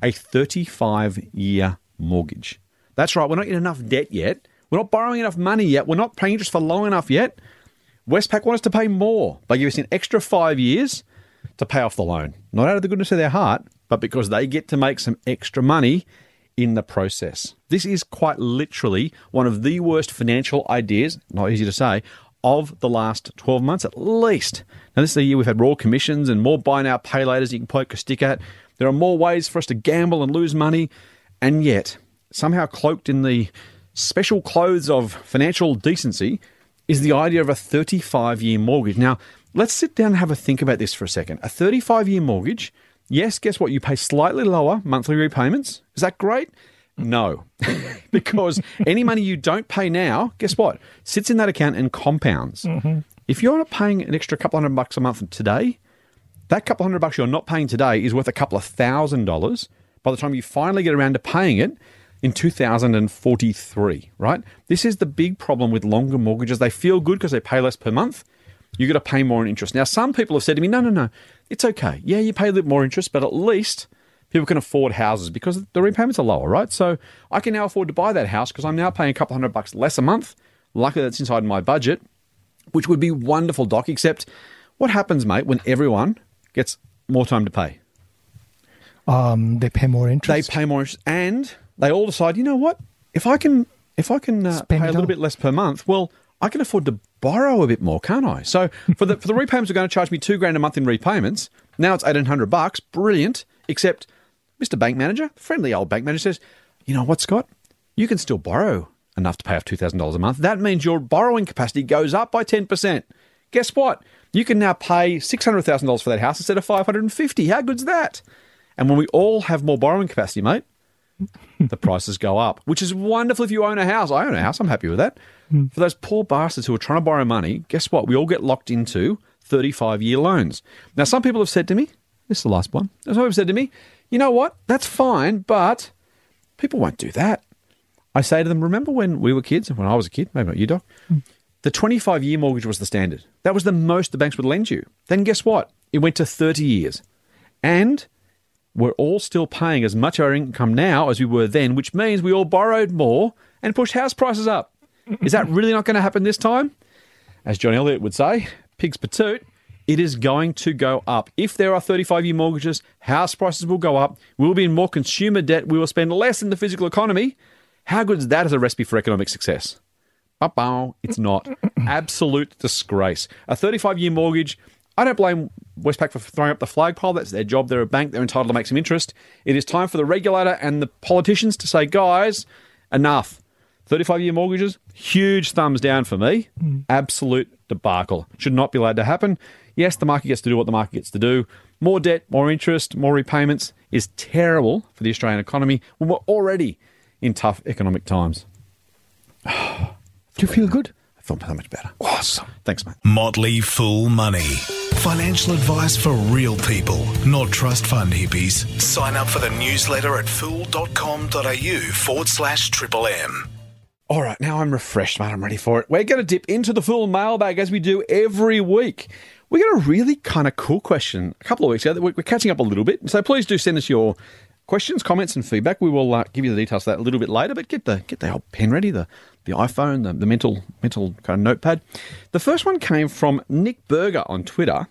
a 35 year mortgage. That's right, we're not in enough debt yet. We're not borrowing enough money yet. We're not paying interest for long enough yet. Westpac want us to pay more. They give us an extra five years to pay off the loan. Not out of the goodness of their heart, but because they get to make some extra money in the process. This is quite literally one of the worst financial ideas, not easy to say, of the last 12 months at least. Now, this is the year we've had royal commissions and more buy now, pay laters you can poke a stick at. There are more ways for us to gamble and lose money. And yet, somehow cloaked in the special clothes of financial decency, is the idea of a 35 year mortgage. Now, let's sit down and have a think about this for a second. A 35 year mortgage, yes, guess what? You pay slightly lower monthly repayments. Is that great? No, because any money you don't pay now, guess what? Sits in that account and compounds. Mm-hmm. If you're not paying an extra couple hundred bucks a month today, that couple hundred bucks you're not paying today is worth a couple of thousand dollars by the time you finally get around to paying it in 2043, right? This is the big problem with longer mortgages. They feel good because they pay less per month. You've got to pay more in interest. Now, some people have said to me, no, no, no, it's okay. Yeah, you pay a little more interest, but at least people can afford houses because the repayments are lower, right? So I can now afford to buy that house because I'm now paying a couple hundred bucks less a month. Luckily, that's inside my budget, which would be wonderful, Doc. Except what happens, mate, when everyone gets more time to pay? Um, they pay more interest. They pay more interest, and they all decide, you know what? If I can, if I can uh, pay a little bit less per month, well, I can afford to borrow a bit more, can't I? So for the for the repayments, are going to charge me two grand a month in repayments. Now it's eighteen hundred bucks. Brilliant. Except, Mr. Bank Manager, friendly old bank manager says, you know what, Scott? You can still borrow enough to pay off two thousand dollars a month. That means your borrowing capacity goes up by ten percent. Guess what? You can now pay $600,000 for that house instead of 550 How good's that? And when we all have more borrowing capacity, mate, the prices go up, which is wonderful if you own a house. I own a house. I'm happy with that. Hmm. For those poor bastards who are trying to borrow money, guess what? We all get locked into 35 year loans. Now, some people have said to me, this is the last one. Some people have said to me, you know what? That's fine, but people won't do that. I say to them, remember when we were kids, when I was a kid, maybe not you, Doc? Hmm. The 25 year mortgage was the standard. That was the most the banks would lend you. Then guess what? It went to 30 years. And we're all still paying as much our income now as we were then, which means we all borrowed more and pushed house prices up. Is that really not going to happen this time? As John Elliott would say, pigs patoot, it is going to go up. If there are 35 year mortgages, house prices will go up. We'll be in more consumer debt. We will spend less in the physical economy. How good is that as a recipe for economic success? It's not. Absolute disgrace. A 35 year mortgage. I don't blame Westpac for throwing up the flagpole. That's their job. They're a bank. They're entitled to make some interest. It is time for the regulator and the politicians to say, guys, enough. 35 year mortgages, huge thumbs down for me. Mm. Absolute debacle. Should not be allowed to happen. Yes, the market gets to do what the market gets to do. More debt, more interest, more repayments is terrible for the Australian economy when we're already in tough economic times. Do you feel good? I feel so much better. Awesome. Thanks, mate. Motley Fool Money. Financial advice for real people, not trust fund hippies. Sign up for the newsletter at fool.com.au forward slash triple M. All right, now I'm refreshed, mate. I'm ready for it. We're going to dip into the Fool mailbag as we do every week. We got a really kind of cool question a couple of weeks ago. We're catching up a little bit, so please do send us your questions, comments, and feedback. We will uh, give you the details of that a little bit later. But get the get the old pen ready, the the iPhone, the, the mental mental kind of notepad. The first one came from Nick Berger on Twitter.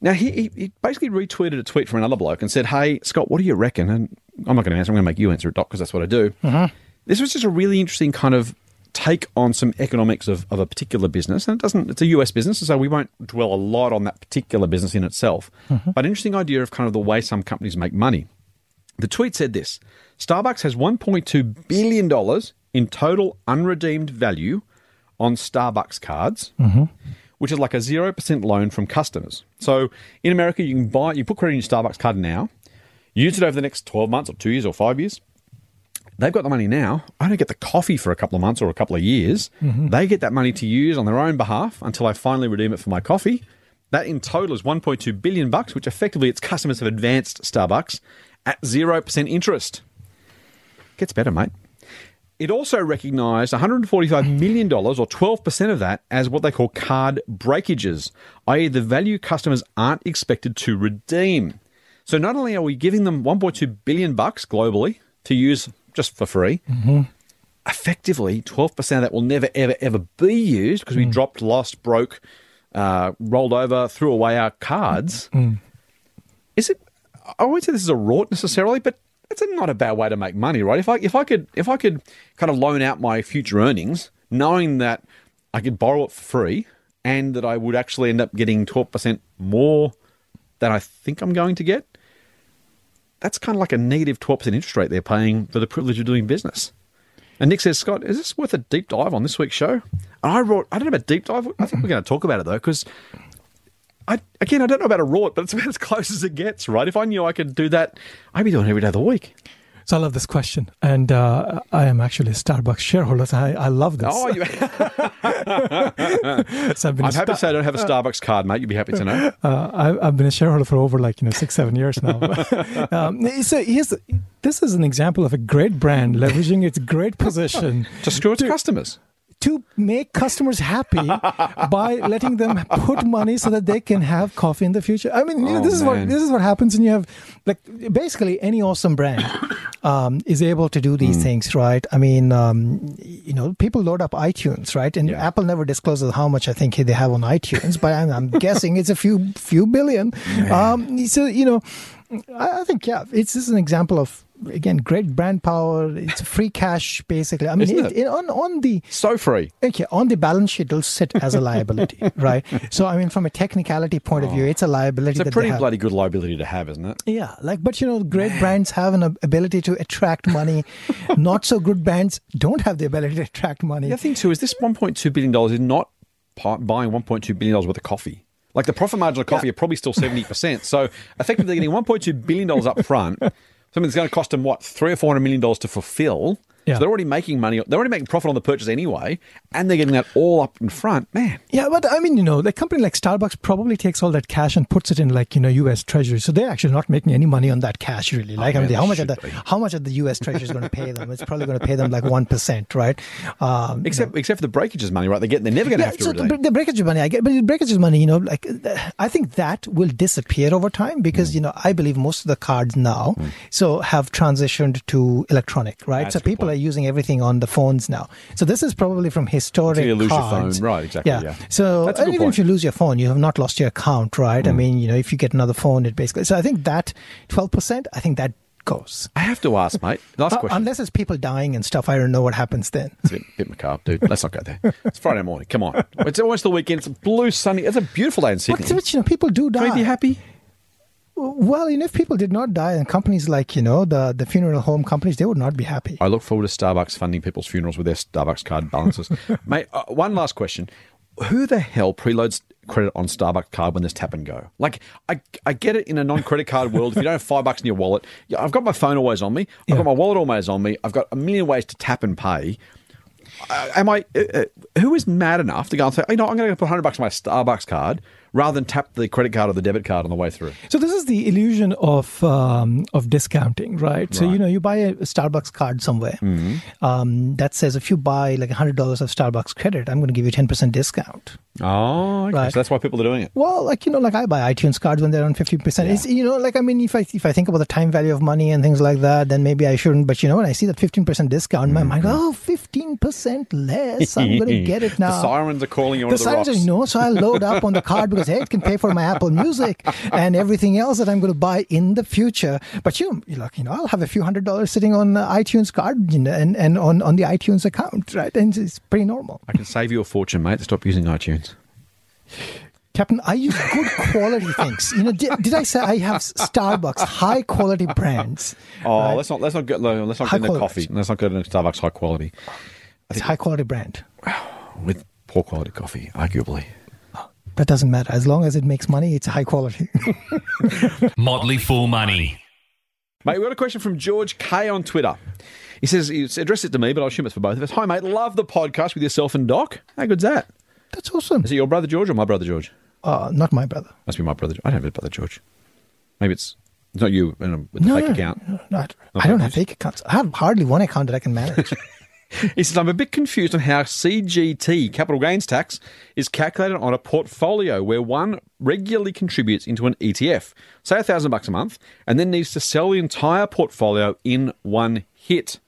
Now he, he, he basically retweeted a tweet from another bloke and said, "Hey Scott, what do you reckon?" And I'm not going to answer. I'm going to make you answer it, Doc, because that's what I do. This was just a really interesting kind of take on some economics of, of a particular business, and it doesn't. It's a US business, so we won't dwell a lot on that particular business in itself. But interesting idea of kind of the way some companies make money. The tweet said this: Starbucks has 1.2 billion dollars in total unredeemed value on Starbucks cards, mm-hmm. which is like a zero percent loan from customers. So in America, you can buy, you put credit in your Starbucks card now, use it over the next 12 months or two years or five years. They've got the money now. I don't get the coffee for a couple of months or a couple of years. Mm-hmm. They get that money to use on their own behalf until I finally redeem it for my coffee. That in total is 1.2 billion bucks, which effectively its customers have advanced Starbucks at 0% interest. Gets better, mate. It also recognised $145 million, or 12% of that, as what they call card breakages, i.e., the value customers aren't expected to redeem. So not only are we giving them 1.2 billion bucks globally to use just for free, mm-hmm. effectively 12% of that will never, ever, ever be used because we mm. dropped, lost, broke, uh, rolled over, threw away our cards. Mm. Is it? I won't say this is a rort necessarily, but it's not a bad way to make money, right? If I if I could if I could kind of loan out my future earnings, knowing that I could borrow it for free and that I would actually end up getting twelve percent more than I think I'm going to get, that's kind of like a negative twelve percent interest rate they're paying for the privilege of doing business. And Nick says, Scott, is this worth a deep dive on this week's show? And I wrote, I don't know about deep dive. I think we're going to talk about it though, because I again, I don't know about a rort, but it's about as close as it gets, right? If I knew I could do that, I'd be doing it every day of the week. So I love this question, and uh, I am actually a Starbucks shareholder. So I, I love this. Oh, you, So I've been I'm happy to say I don't have a Starbucks card, mate. You'd be happy to know. Uh, I, I've been a shareholder for over like you know six, seven years now. um, so here's this is an example of a great brand leveraging its great position To screw its customers. To make customers happy by letting them put money so that they can have coffee in the future. I mean, you know, Oh, this is what this is what happens when you have like basically any awesome brand um, is able to do these things, right? I mean, um, you know, people load up iTunes, right? And Yeah. Apple never discloses how much I think they have on iTunes, but I'm, I'm guessing it's a few few billion. Um, so you know, I, I think yeah, it's just an example of again great brand power. It's free cash basically. I mean, it, it? it- on on the So free. Okay, on the balance sheet, it'll sit as a liability, right? So, I mean, from a technicality point of view, oh. it's a liability. Oh. It's a pretty bloody good liability to have, isn't it? Yeah, like, but you know, great brands have an ability to attract money. Not so good brands don't have the ability to attract money. The thing too is this 1.2 billion dollars is not buying 1.2 billion dollars worth of coffee. Like the profit margin of coffee are probably still 70%. So effectively getting $1.2 billion up front. Something that's going to cost them, what, three or $400 million to fulfill. Yeah. So they're already making money. They're already making profit on the purchase anyway, and they're getting that all up in front. Man, Yeah, but I mean, you know, the company like Starbucks probably takes all that cash and puts it in like you know U.S. Treasury, so they're actually not making any money on that cash really. Like, I mean, how much are the be. how much are the U.S. Treasury is going to pay them? It's probably going to pay them like one percent, right? Um, you except except for the breakages money, right? They're getting. They're never going to yeah, have to so the, the breakage money, I get, but the breakage money, you know, like I think that will disappear over time because Mm. you know I believe most of the cards now so have transitioned to electronic, right? That's so people. Are using everything on the phones now. So this is probably from historic Until you lose your phone. Right, exactly, yeah. So a good even point. if you lose your phone, you have not lost your account, right? I Mm. mean, you know, if you get another phone, it basically. So I think that twelve percent, I think that goes. I have to ask, mate. Last Uh, question. unless it's people dying and stuff, I don't know what happens then. It's a bit, bit macabre, dude. Let's not go there. It's Friday morning. Come on. It's almost the weekend. It's blue, sunny. It's a beautiful day in Sydney. but, you know, people do die. Can we be happy? Well, you know, if people did not die, and companies like you know the the funeral home companies, they would not be happy. I look forward to Starbucks funding people's funerals with their Starbucks card balances. Mate, uh, one last question. Who the hell preloads credit on Starbucks card when there's tap and go? Like, I, I get it in a non credit card world. If you don't have five bucks in your wallet, yeah, I've got my phone always on me. I've Yeah. got my wallet always on me. I've got a million ways to tap and pay. Uh, am I? Uh, uh, who is mad enough to go and say, you know, I'm going to put 100 bucks on my Starbucks card rather than tap the credit card or the debit card on the way through? So this is the illusion of um, of discounting, right? So you know, you buy a Starbucks card somewhere um, that says if you buy like hundred dollars of Starbucks credit, I'm going to give you ten percent discount. Oh, okay. Right. So that's why people are doing it. Well, like you know, like I buy iTunes cards when they're on fifteen percent. It's you know, like I mean, if I if I think about the time value of money and things like that, then maybe I shouldn't. But you know, when I see that fifteen percent discount, my mind, oh, 15 percent less. I'm going to get it now. The sirens are calling you the the, sirens rocks. are, you know, so I load up on the card because hey, it can pay for my Apple Music and everything else that I'm going to buy in the future. But you, you look, you know, I'll have a few hundred dollars sitting on uh, iTunes card you know, and and on on the iTunes account, right? And it's pretty normal. I can save you a fortune, mate. Stop using iTunes. Captain, I use good quality things. You know, did, did I say I have Starbucks high quality brands? Oh, right? let's not let's not get low, let's not High get into quality. coffee. Let's not get into Starbucks high quality It's a high quality brand. with poor quality coffee, arguably. That doesn't matter. As long as it makes money, it's high quality. Motley Fool Money. Mate, we got a question from George K on Twitter. He says he's addressed it to me, but I'll assume it's for both of us. Hi, mate. Love the podcast with yourself and Doc. How good's that? That's awesome. Is it your brother George or my brother George? Uh, not my brother. Must be my brother. I don't have a brother George. Maybe it's it's not you in a, with a No, fake no, account. no, not- I don't have fake accounts. I have hardly one account that I can manage. He says, I'm a bit confused on how CGT, capital gains tax, is calculated on a portfolio where one regularly contributes into an ETF, say a thousand bucks a month, and then needs to sell the entire portfolio in one hit.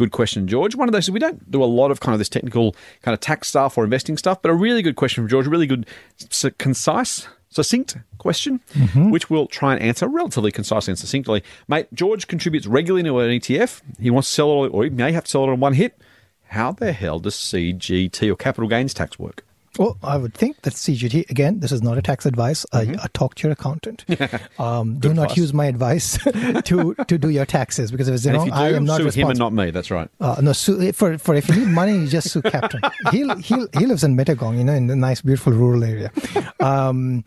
Good question, George. One of those we don't do a lot of kind of this technical kind of tax stuff or investing stuff, but a really good question from George, a really good, s- concise, succinct question, mm-hmm. which we'll try and answer relatively concisely and succinctly. Mate, George contributes regularly to an ETF. He wants to sell it, or he may have to sell it on one hit. How the hell does CGT or capital gains tax work? Well, I would think that CGT, again, this is not a tax advice. I uh, talk to your accountant. Um, do not advice. use my advice to, to do your taxes because if it's And wrong, if do, I am not sue him and not me. That's right. Uh, no, sue, for for if you need money, you just sue Captain. he he he lives in Mittagong, you know, in a nice, beautiful rural area. Um,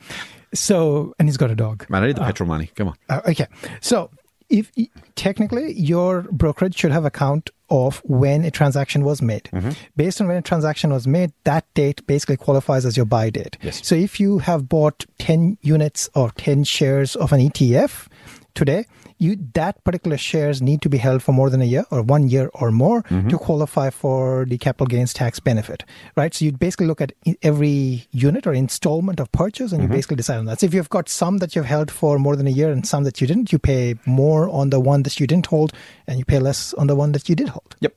so and he's got a dog. Man, I need the petrol money. Come on. Uh, okay, so if technically your brokerage should have account of when a transaction was made. Mm-hmm. Based on when a transaction was made, that date basically qualifies as your buy date. Yes. So if you have bought 10 units or 10 shares of an ETF today, you that particular shares need to be held for more than a year or one year or more mm-hmm. to qualify for the capital gains tax benefit, right? So you basically look at every unit or installment of purchase and you mm-hmm. basically decide on that. So if you've got some that you've held for more than a year and some that you didn't, you pay more on the one that you didn't hold and you pay less on the one that you did hold. Yep.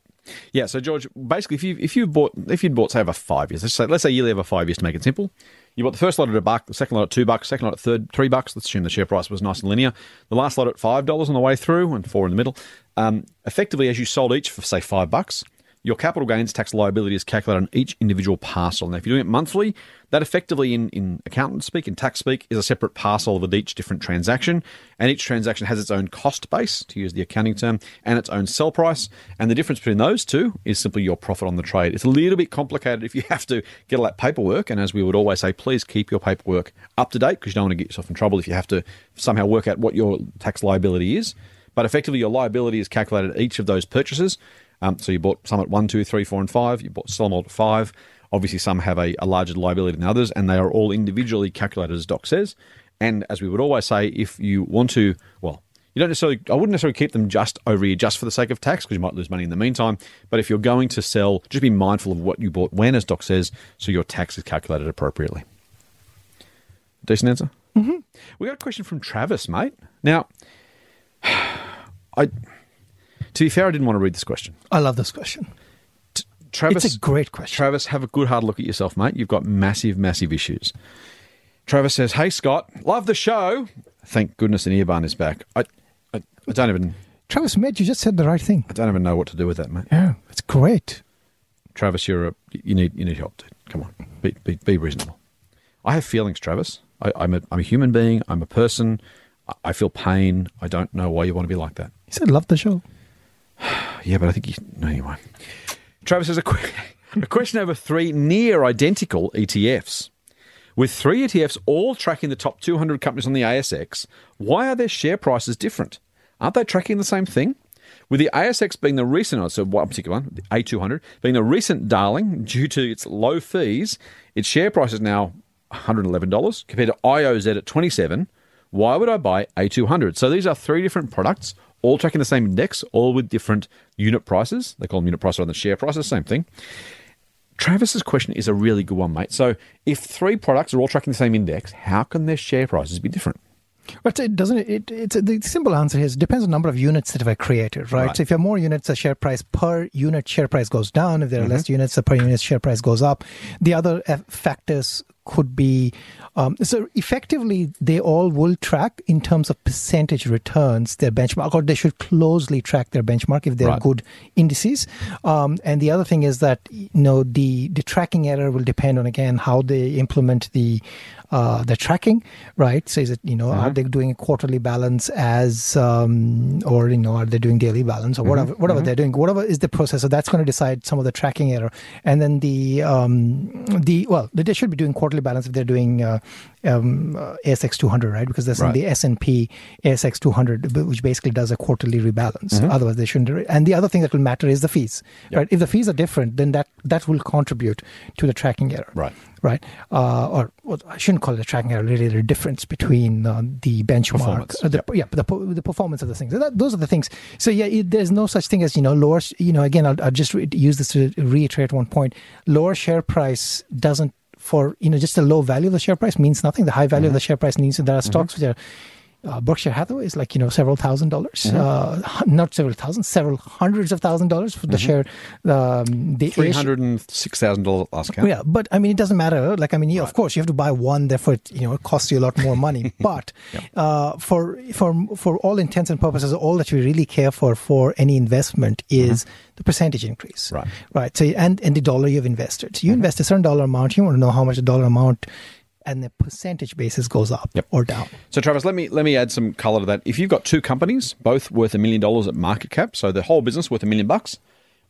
Yeah. So George, basically, if you if you bought if you'd bought say over five years, let's say let's say you live over five years to make it simple. You bought the first lot at a buck, the second lot at two bucks, second lot at third three bucks. Let's assume the share price was nice and linear. The last lot at five dollars on the way through, and four in the middle. Um, effectively, as you sold each for say five bucks, your capital gains tax liability is calculated on each individual parcel. Now, if you're doing it monthly, that effectively, in, in accountant speak, in tax speak, is a separate parcel of each different transaction. And each transaction has its own cost base, to use the accounting term, and its own sell price. And the difference between those two is simply your profit on the trade. It's a little bit complicated if you have to get all that paperwork. And as we would always say, please keep your paperwork up to date because you don't want to get yourself in trouble if you have to somehow work out what your tax liability is. But effectively, your liability is calculated at each of those purchases. Um, so you bought some at one, two, three, four, and five. You bought some at five. Obviously, some have a, a larger liability than others, and they are all individually calculated, as Doc says. And as we would always say, if you want to, well, you don't necessarily, I wouldn't necessarily keep them just over here just for the sake of tax because you might lose money in the meantime. But if you're going to sell, just be mindful of what you bought when, as Doc says, so your tax is calculated appropriately. Decent answer? Mm-hmm. We got a question from Travis, mate. Now, I, to be fair, I didn't want to read this question. I love this question. Travis, It's a great question. Travis, have a good hard look at yourself, mate. You've got massive, massive issues. Travis says, "Hey Scott, love the show. Thank goodness Anirban is back. I, I, I don't even, Travis, mate, you just said the right thing. I don't even know what to do with that, mate. Yeah, it's great. Travis, you're a, you need, you need help, dude. Come on, be, be, be reasonable. I have feelings, Travis. I, I'm a, I'm a human being. I'm a person. I, I feel pain. I don't know why you want to be like that. He said, love the show. Yeah, but I think you. No, anyway. Travis has a, que- a question over three near identical ETFs. With three ETFs all tracking the top 200 companies on the ASX, why are their share prices different? Aren't they tracking the same thing? With the ASX being the recent, oh, so one particular one, the A200, being the recent darling due to its low fees, its share price is now $111 compared to IOZ at 27 Why would I buy A200? So these are three different products, all tracking the same index, all with different unit prices. They call them unit price rather than share prices, same thing. Travis's question is a really good one, mate. So if three products are all tracking the same index, how can their share prices be different? But it doesn't. It, it's the simple answer is it depends on the number of units that were created, right? Right. So if you have more units, the share price per unit share price goes down. If there are Mm-hmm. less units, the per unit share price goes up. The other uh, factors could be um, so effectively they all will track in terms of percentage returns their benchmark, or they should closely track their benchmark if they're Right. good indices. Um, and the other thing is that you know the the tracking error will depend on again how they implement the uh, the tracking, right? So is it you know are they doing a quarterly balance as um, or you know are they doing daily balance or whatever whatever they're doing whatever is the process. So that's going to decide some of the tracking error, and then the um, the well they should be doing quarterly balance if they're doing uh, um, uh, ASX 200, right? Because that's Right. the S and P ASX 200, which basically does a quarterly rebalance. Otherwise, they shouldn't. And the other thing that will matter is the fees, right? If the fees are different, then that that will contribute to the tracking error, Right. Right. Uh, or well, I shouldn't call it a tracking error. Really, the difference between uh, the benchmark, uh, the, yeah, the, the performance of the things. So that, those are the things. So yeah, it, there's no such thing as you know lower. You know, again, I'll, I'll just re- use this to reiterate one point. Lower share price doesn't for you know just the low value of the share price means nothing. The high value of the mm-hmm. share price means that there are mm-hmm. stocks which are uh, Berkshire Hathaway is like you know several thousand dollars, uh, not several thousand, several hundreds of thousand dollars for the share. Um, the Three hundred and six thousand dollars last count. yeah, but I mean, it doesn't matter. Like, I mean, yeah, of course, you have to buy one. Therefore, it, you know, it costs you a lot more money. but uh, for for for all intents and purposes, all that we really care for for any investment is the percentage increase. Right. Right. So, and and the dollar you've invested. So you invest a certain dollar amount. You want to know how much the dollar amount, and the percentage basis goes up Yep. or down. So, Travis, let me let me add some color to that. If you've got two companies, both worth a million dollars at market cap, so the whole business worth a million bucks,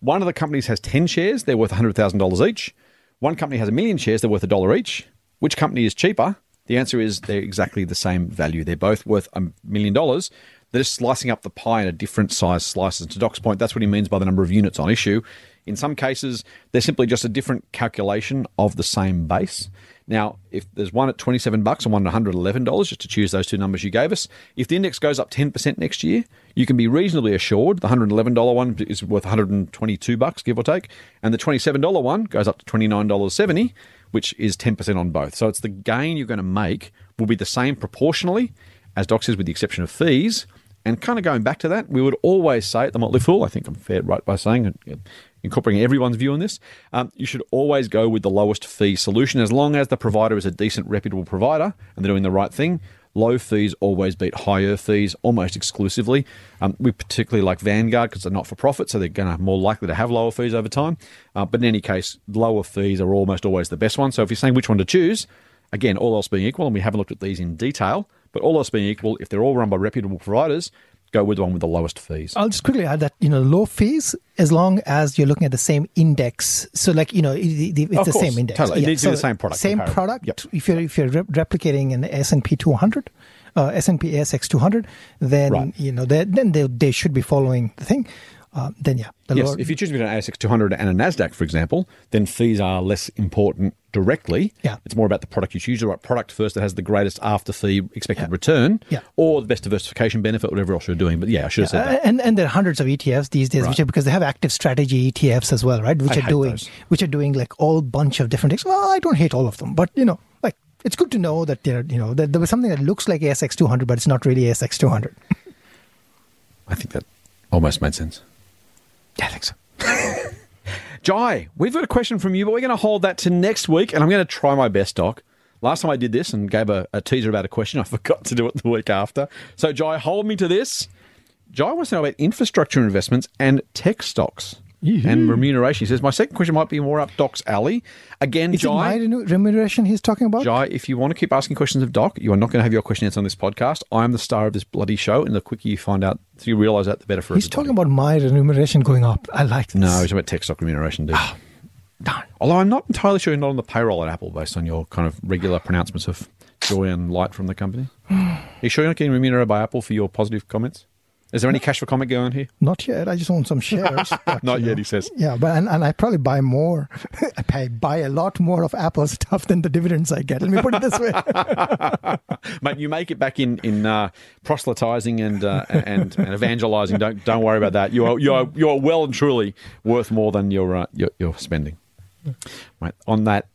one of the companies has ten shares, they're worth hundred thousand dollars each. One company has a million shares, they're worth a dollar each. Which company is cheaper? The answer is they're exactly the same value. They're both worth a million dollars. They're just slicing up the pie in a different size slices. To Doc's point, that's what he means by the number of units on issue. In some cases, they're simply just a different calculation of the same base. Now, if there's one at 27 bucks and one at $111, just to choose those two numbers you gave us, if the index goes up 10% next year, you can be reasonably assured the $111 one is worth 122 bucks, give or take, and the $27 one goes up to $29.70, which is 10% on both. So it's the gain you're going to make will be the same proportionally, as Doc says, with the exception of fees. And kind of going back to that, we would always say at the Motley Fool, I think I'm fair right by saying, incorporating everyone's view on this, um, you should always go with the lowest fee solution as long as the provider is a decent, reputable provider and they're doing the right thing. low fees always beat higher fees almost exclusively. Um, we particularly like Vanguard because they're not for profit, so they're going to more likely to have lower fees over time. Uh, but in any case, lower fees are almost always the best one. So if you're saying which one to choose, again, all else being equal, and we haven't looked at these in detail, but all else being equal, if they're all run by reputable providers, go with the one with the lowest fees. I'll just quickly add that you know low fees as long as you're looking at the same index. So like you know it- it- it's Of the course, same index. totally. It needs to be the same product Same comparable. product. Yep. If you're if you're re- replicating an S and P 200, uh, S and P ASX 200, then Right. you know they, then they they should be following the thing. Uh, then yeah, the Yes, lower- if you choose between an ASX 200 and a NASDAQ, for example, then fees are less important directly. Yeah. It's more about the product you choose, the right product first that has the greatest after fee expected Yeah. return, Yeah. or the best diversification benefit, whatever else you're doing. But yeah, I should have said Uh, that. and and there are hundreds of ETFs these days, which are because they have active strategy ETFs as well, right? Which I are doing those. which are doing like all bunch of different things. Well, I don't hate all of them, but you know, like it's good to know that there, you know, that there was something that looks like ASX 200, but it's not really ASX 200. I think that almost made sense. Yeah, I think so. Jai, we've got a question from you, but we're going to hold that to next week, and I'm going to try my best, Doc. Last time I did this and gave a, a teaser about a question, I forgot to do it the week after. So, Jai, hold me to this. Jai wants to know about infrastructure investments and tech stocks and remuneration. He says, My second question might be more up Doc's alley. Again, Is it my Jai, renu- remuneration he's talking about? Jai, if you want to keep asking questions of Doc, you are not going to have your question answered on this podcast. I'm the star of this bloody show, and the quicker you find out, so you realise that, the better for us. He's everybody. talking about my remuneration going up. I like this. No, he's talking about tech stock remuneration, dude. Oh, darn. Although I'm not entirely sure you're not on the payroll at Apple based on your kind of regular pronouncements of joy and light from the company. Are you sure you're not getting remunerated by Apple for your positive comments? Is there any cash for comment going on here? Not yet. I just own some shares. but, Not yet, know. he says. Yeah, but and, and I probably buy more. I pay, buy a lot more of Apple stuff than the dividends I get. Let me put it this way. Mate, you make it back in in uh, proselytizing and, uh, and and evangelizing. Don't don't worry about that. You are you are you are well and truly worth more than your uh, your, your spending. Mate, on that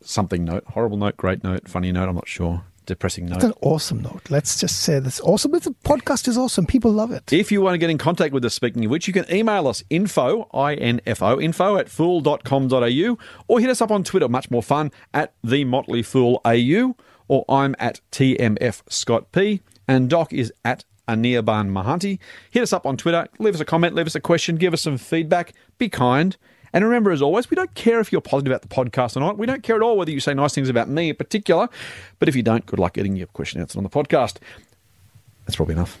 something note, horrible note, great note, funny note. I'm not sure. Depressing note. It's an awesome note. Let's just say this awesome. A podcast is awesome. People love it. If you want to get in contact with us, speaking of which, you can email us info, I-N-F-O, info at fool.com.au or hit us up on Twitter, much more fun, at the Motley Fool AU or I'm at TMF Scott P and Doc is at Anirban Mahanti. Hit us up on Twitter, leave us a comment, leave us a question, give us some feedback, be kind. And remember, as always, we don't care if you're positive about the podcast or not. We don't care at all whether you say nice things about me in particular. But if you don't, good luck getting your question answered on the podcast. That's probably enough.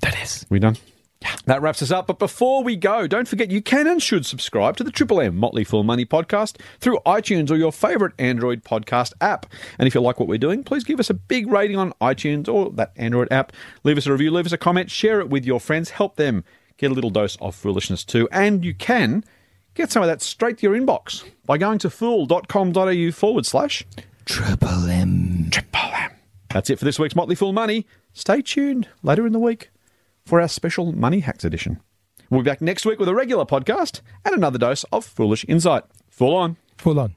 That is. We done? Yeah. That wraps us up. But before we go, don't forget you can and should subscribe to the Triple M Motley Fool Money podcast through iTunes or your favorite Android podcast app. And if you like what we're doing, please give us a big rating on iTunes or that Android app. Leave us a review, leave us a comment, share it with your friends, help them get a little dose of foolishness too. And you can get some of that straight to your inbox by going to fool.com.au forward slash Triple M. Triple M. That's it for this week's Motley Fool Money. Stay tuned later in the week for our special Money Hacks edition. We'll be back next week with a regular podcast and another dose of foolish insight. Fool on. Fool on.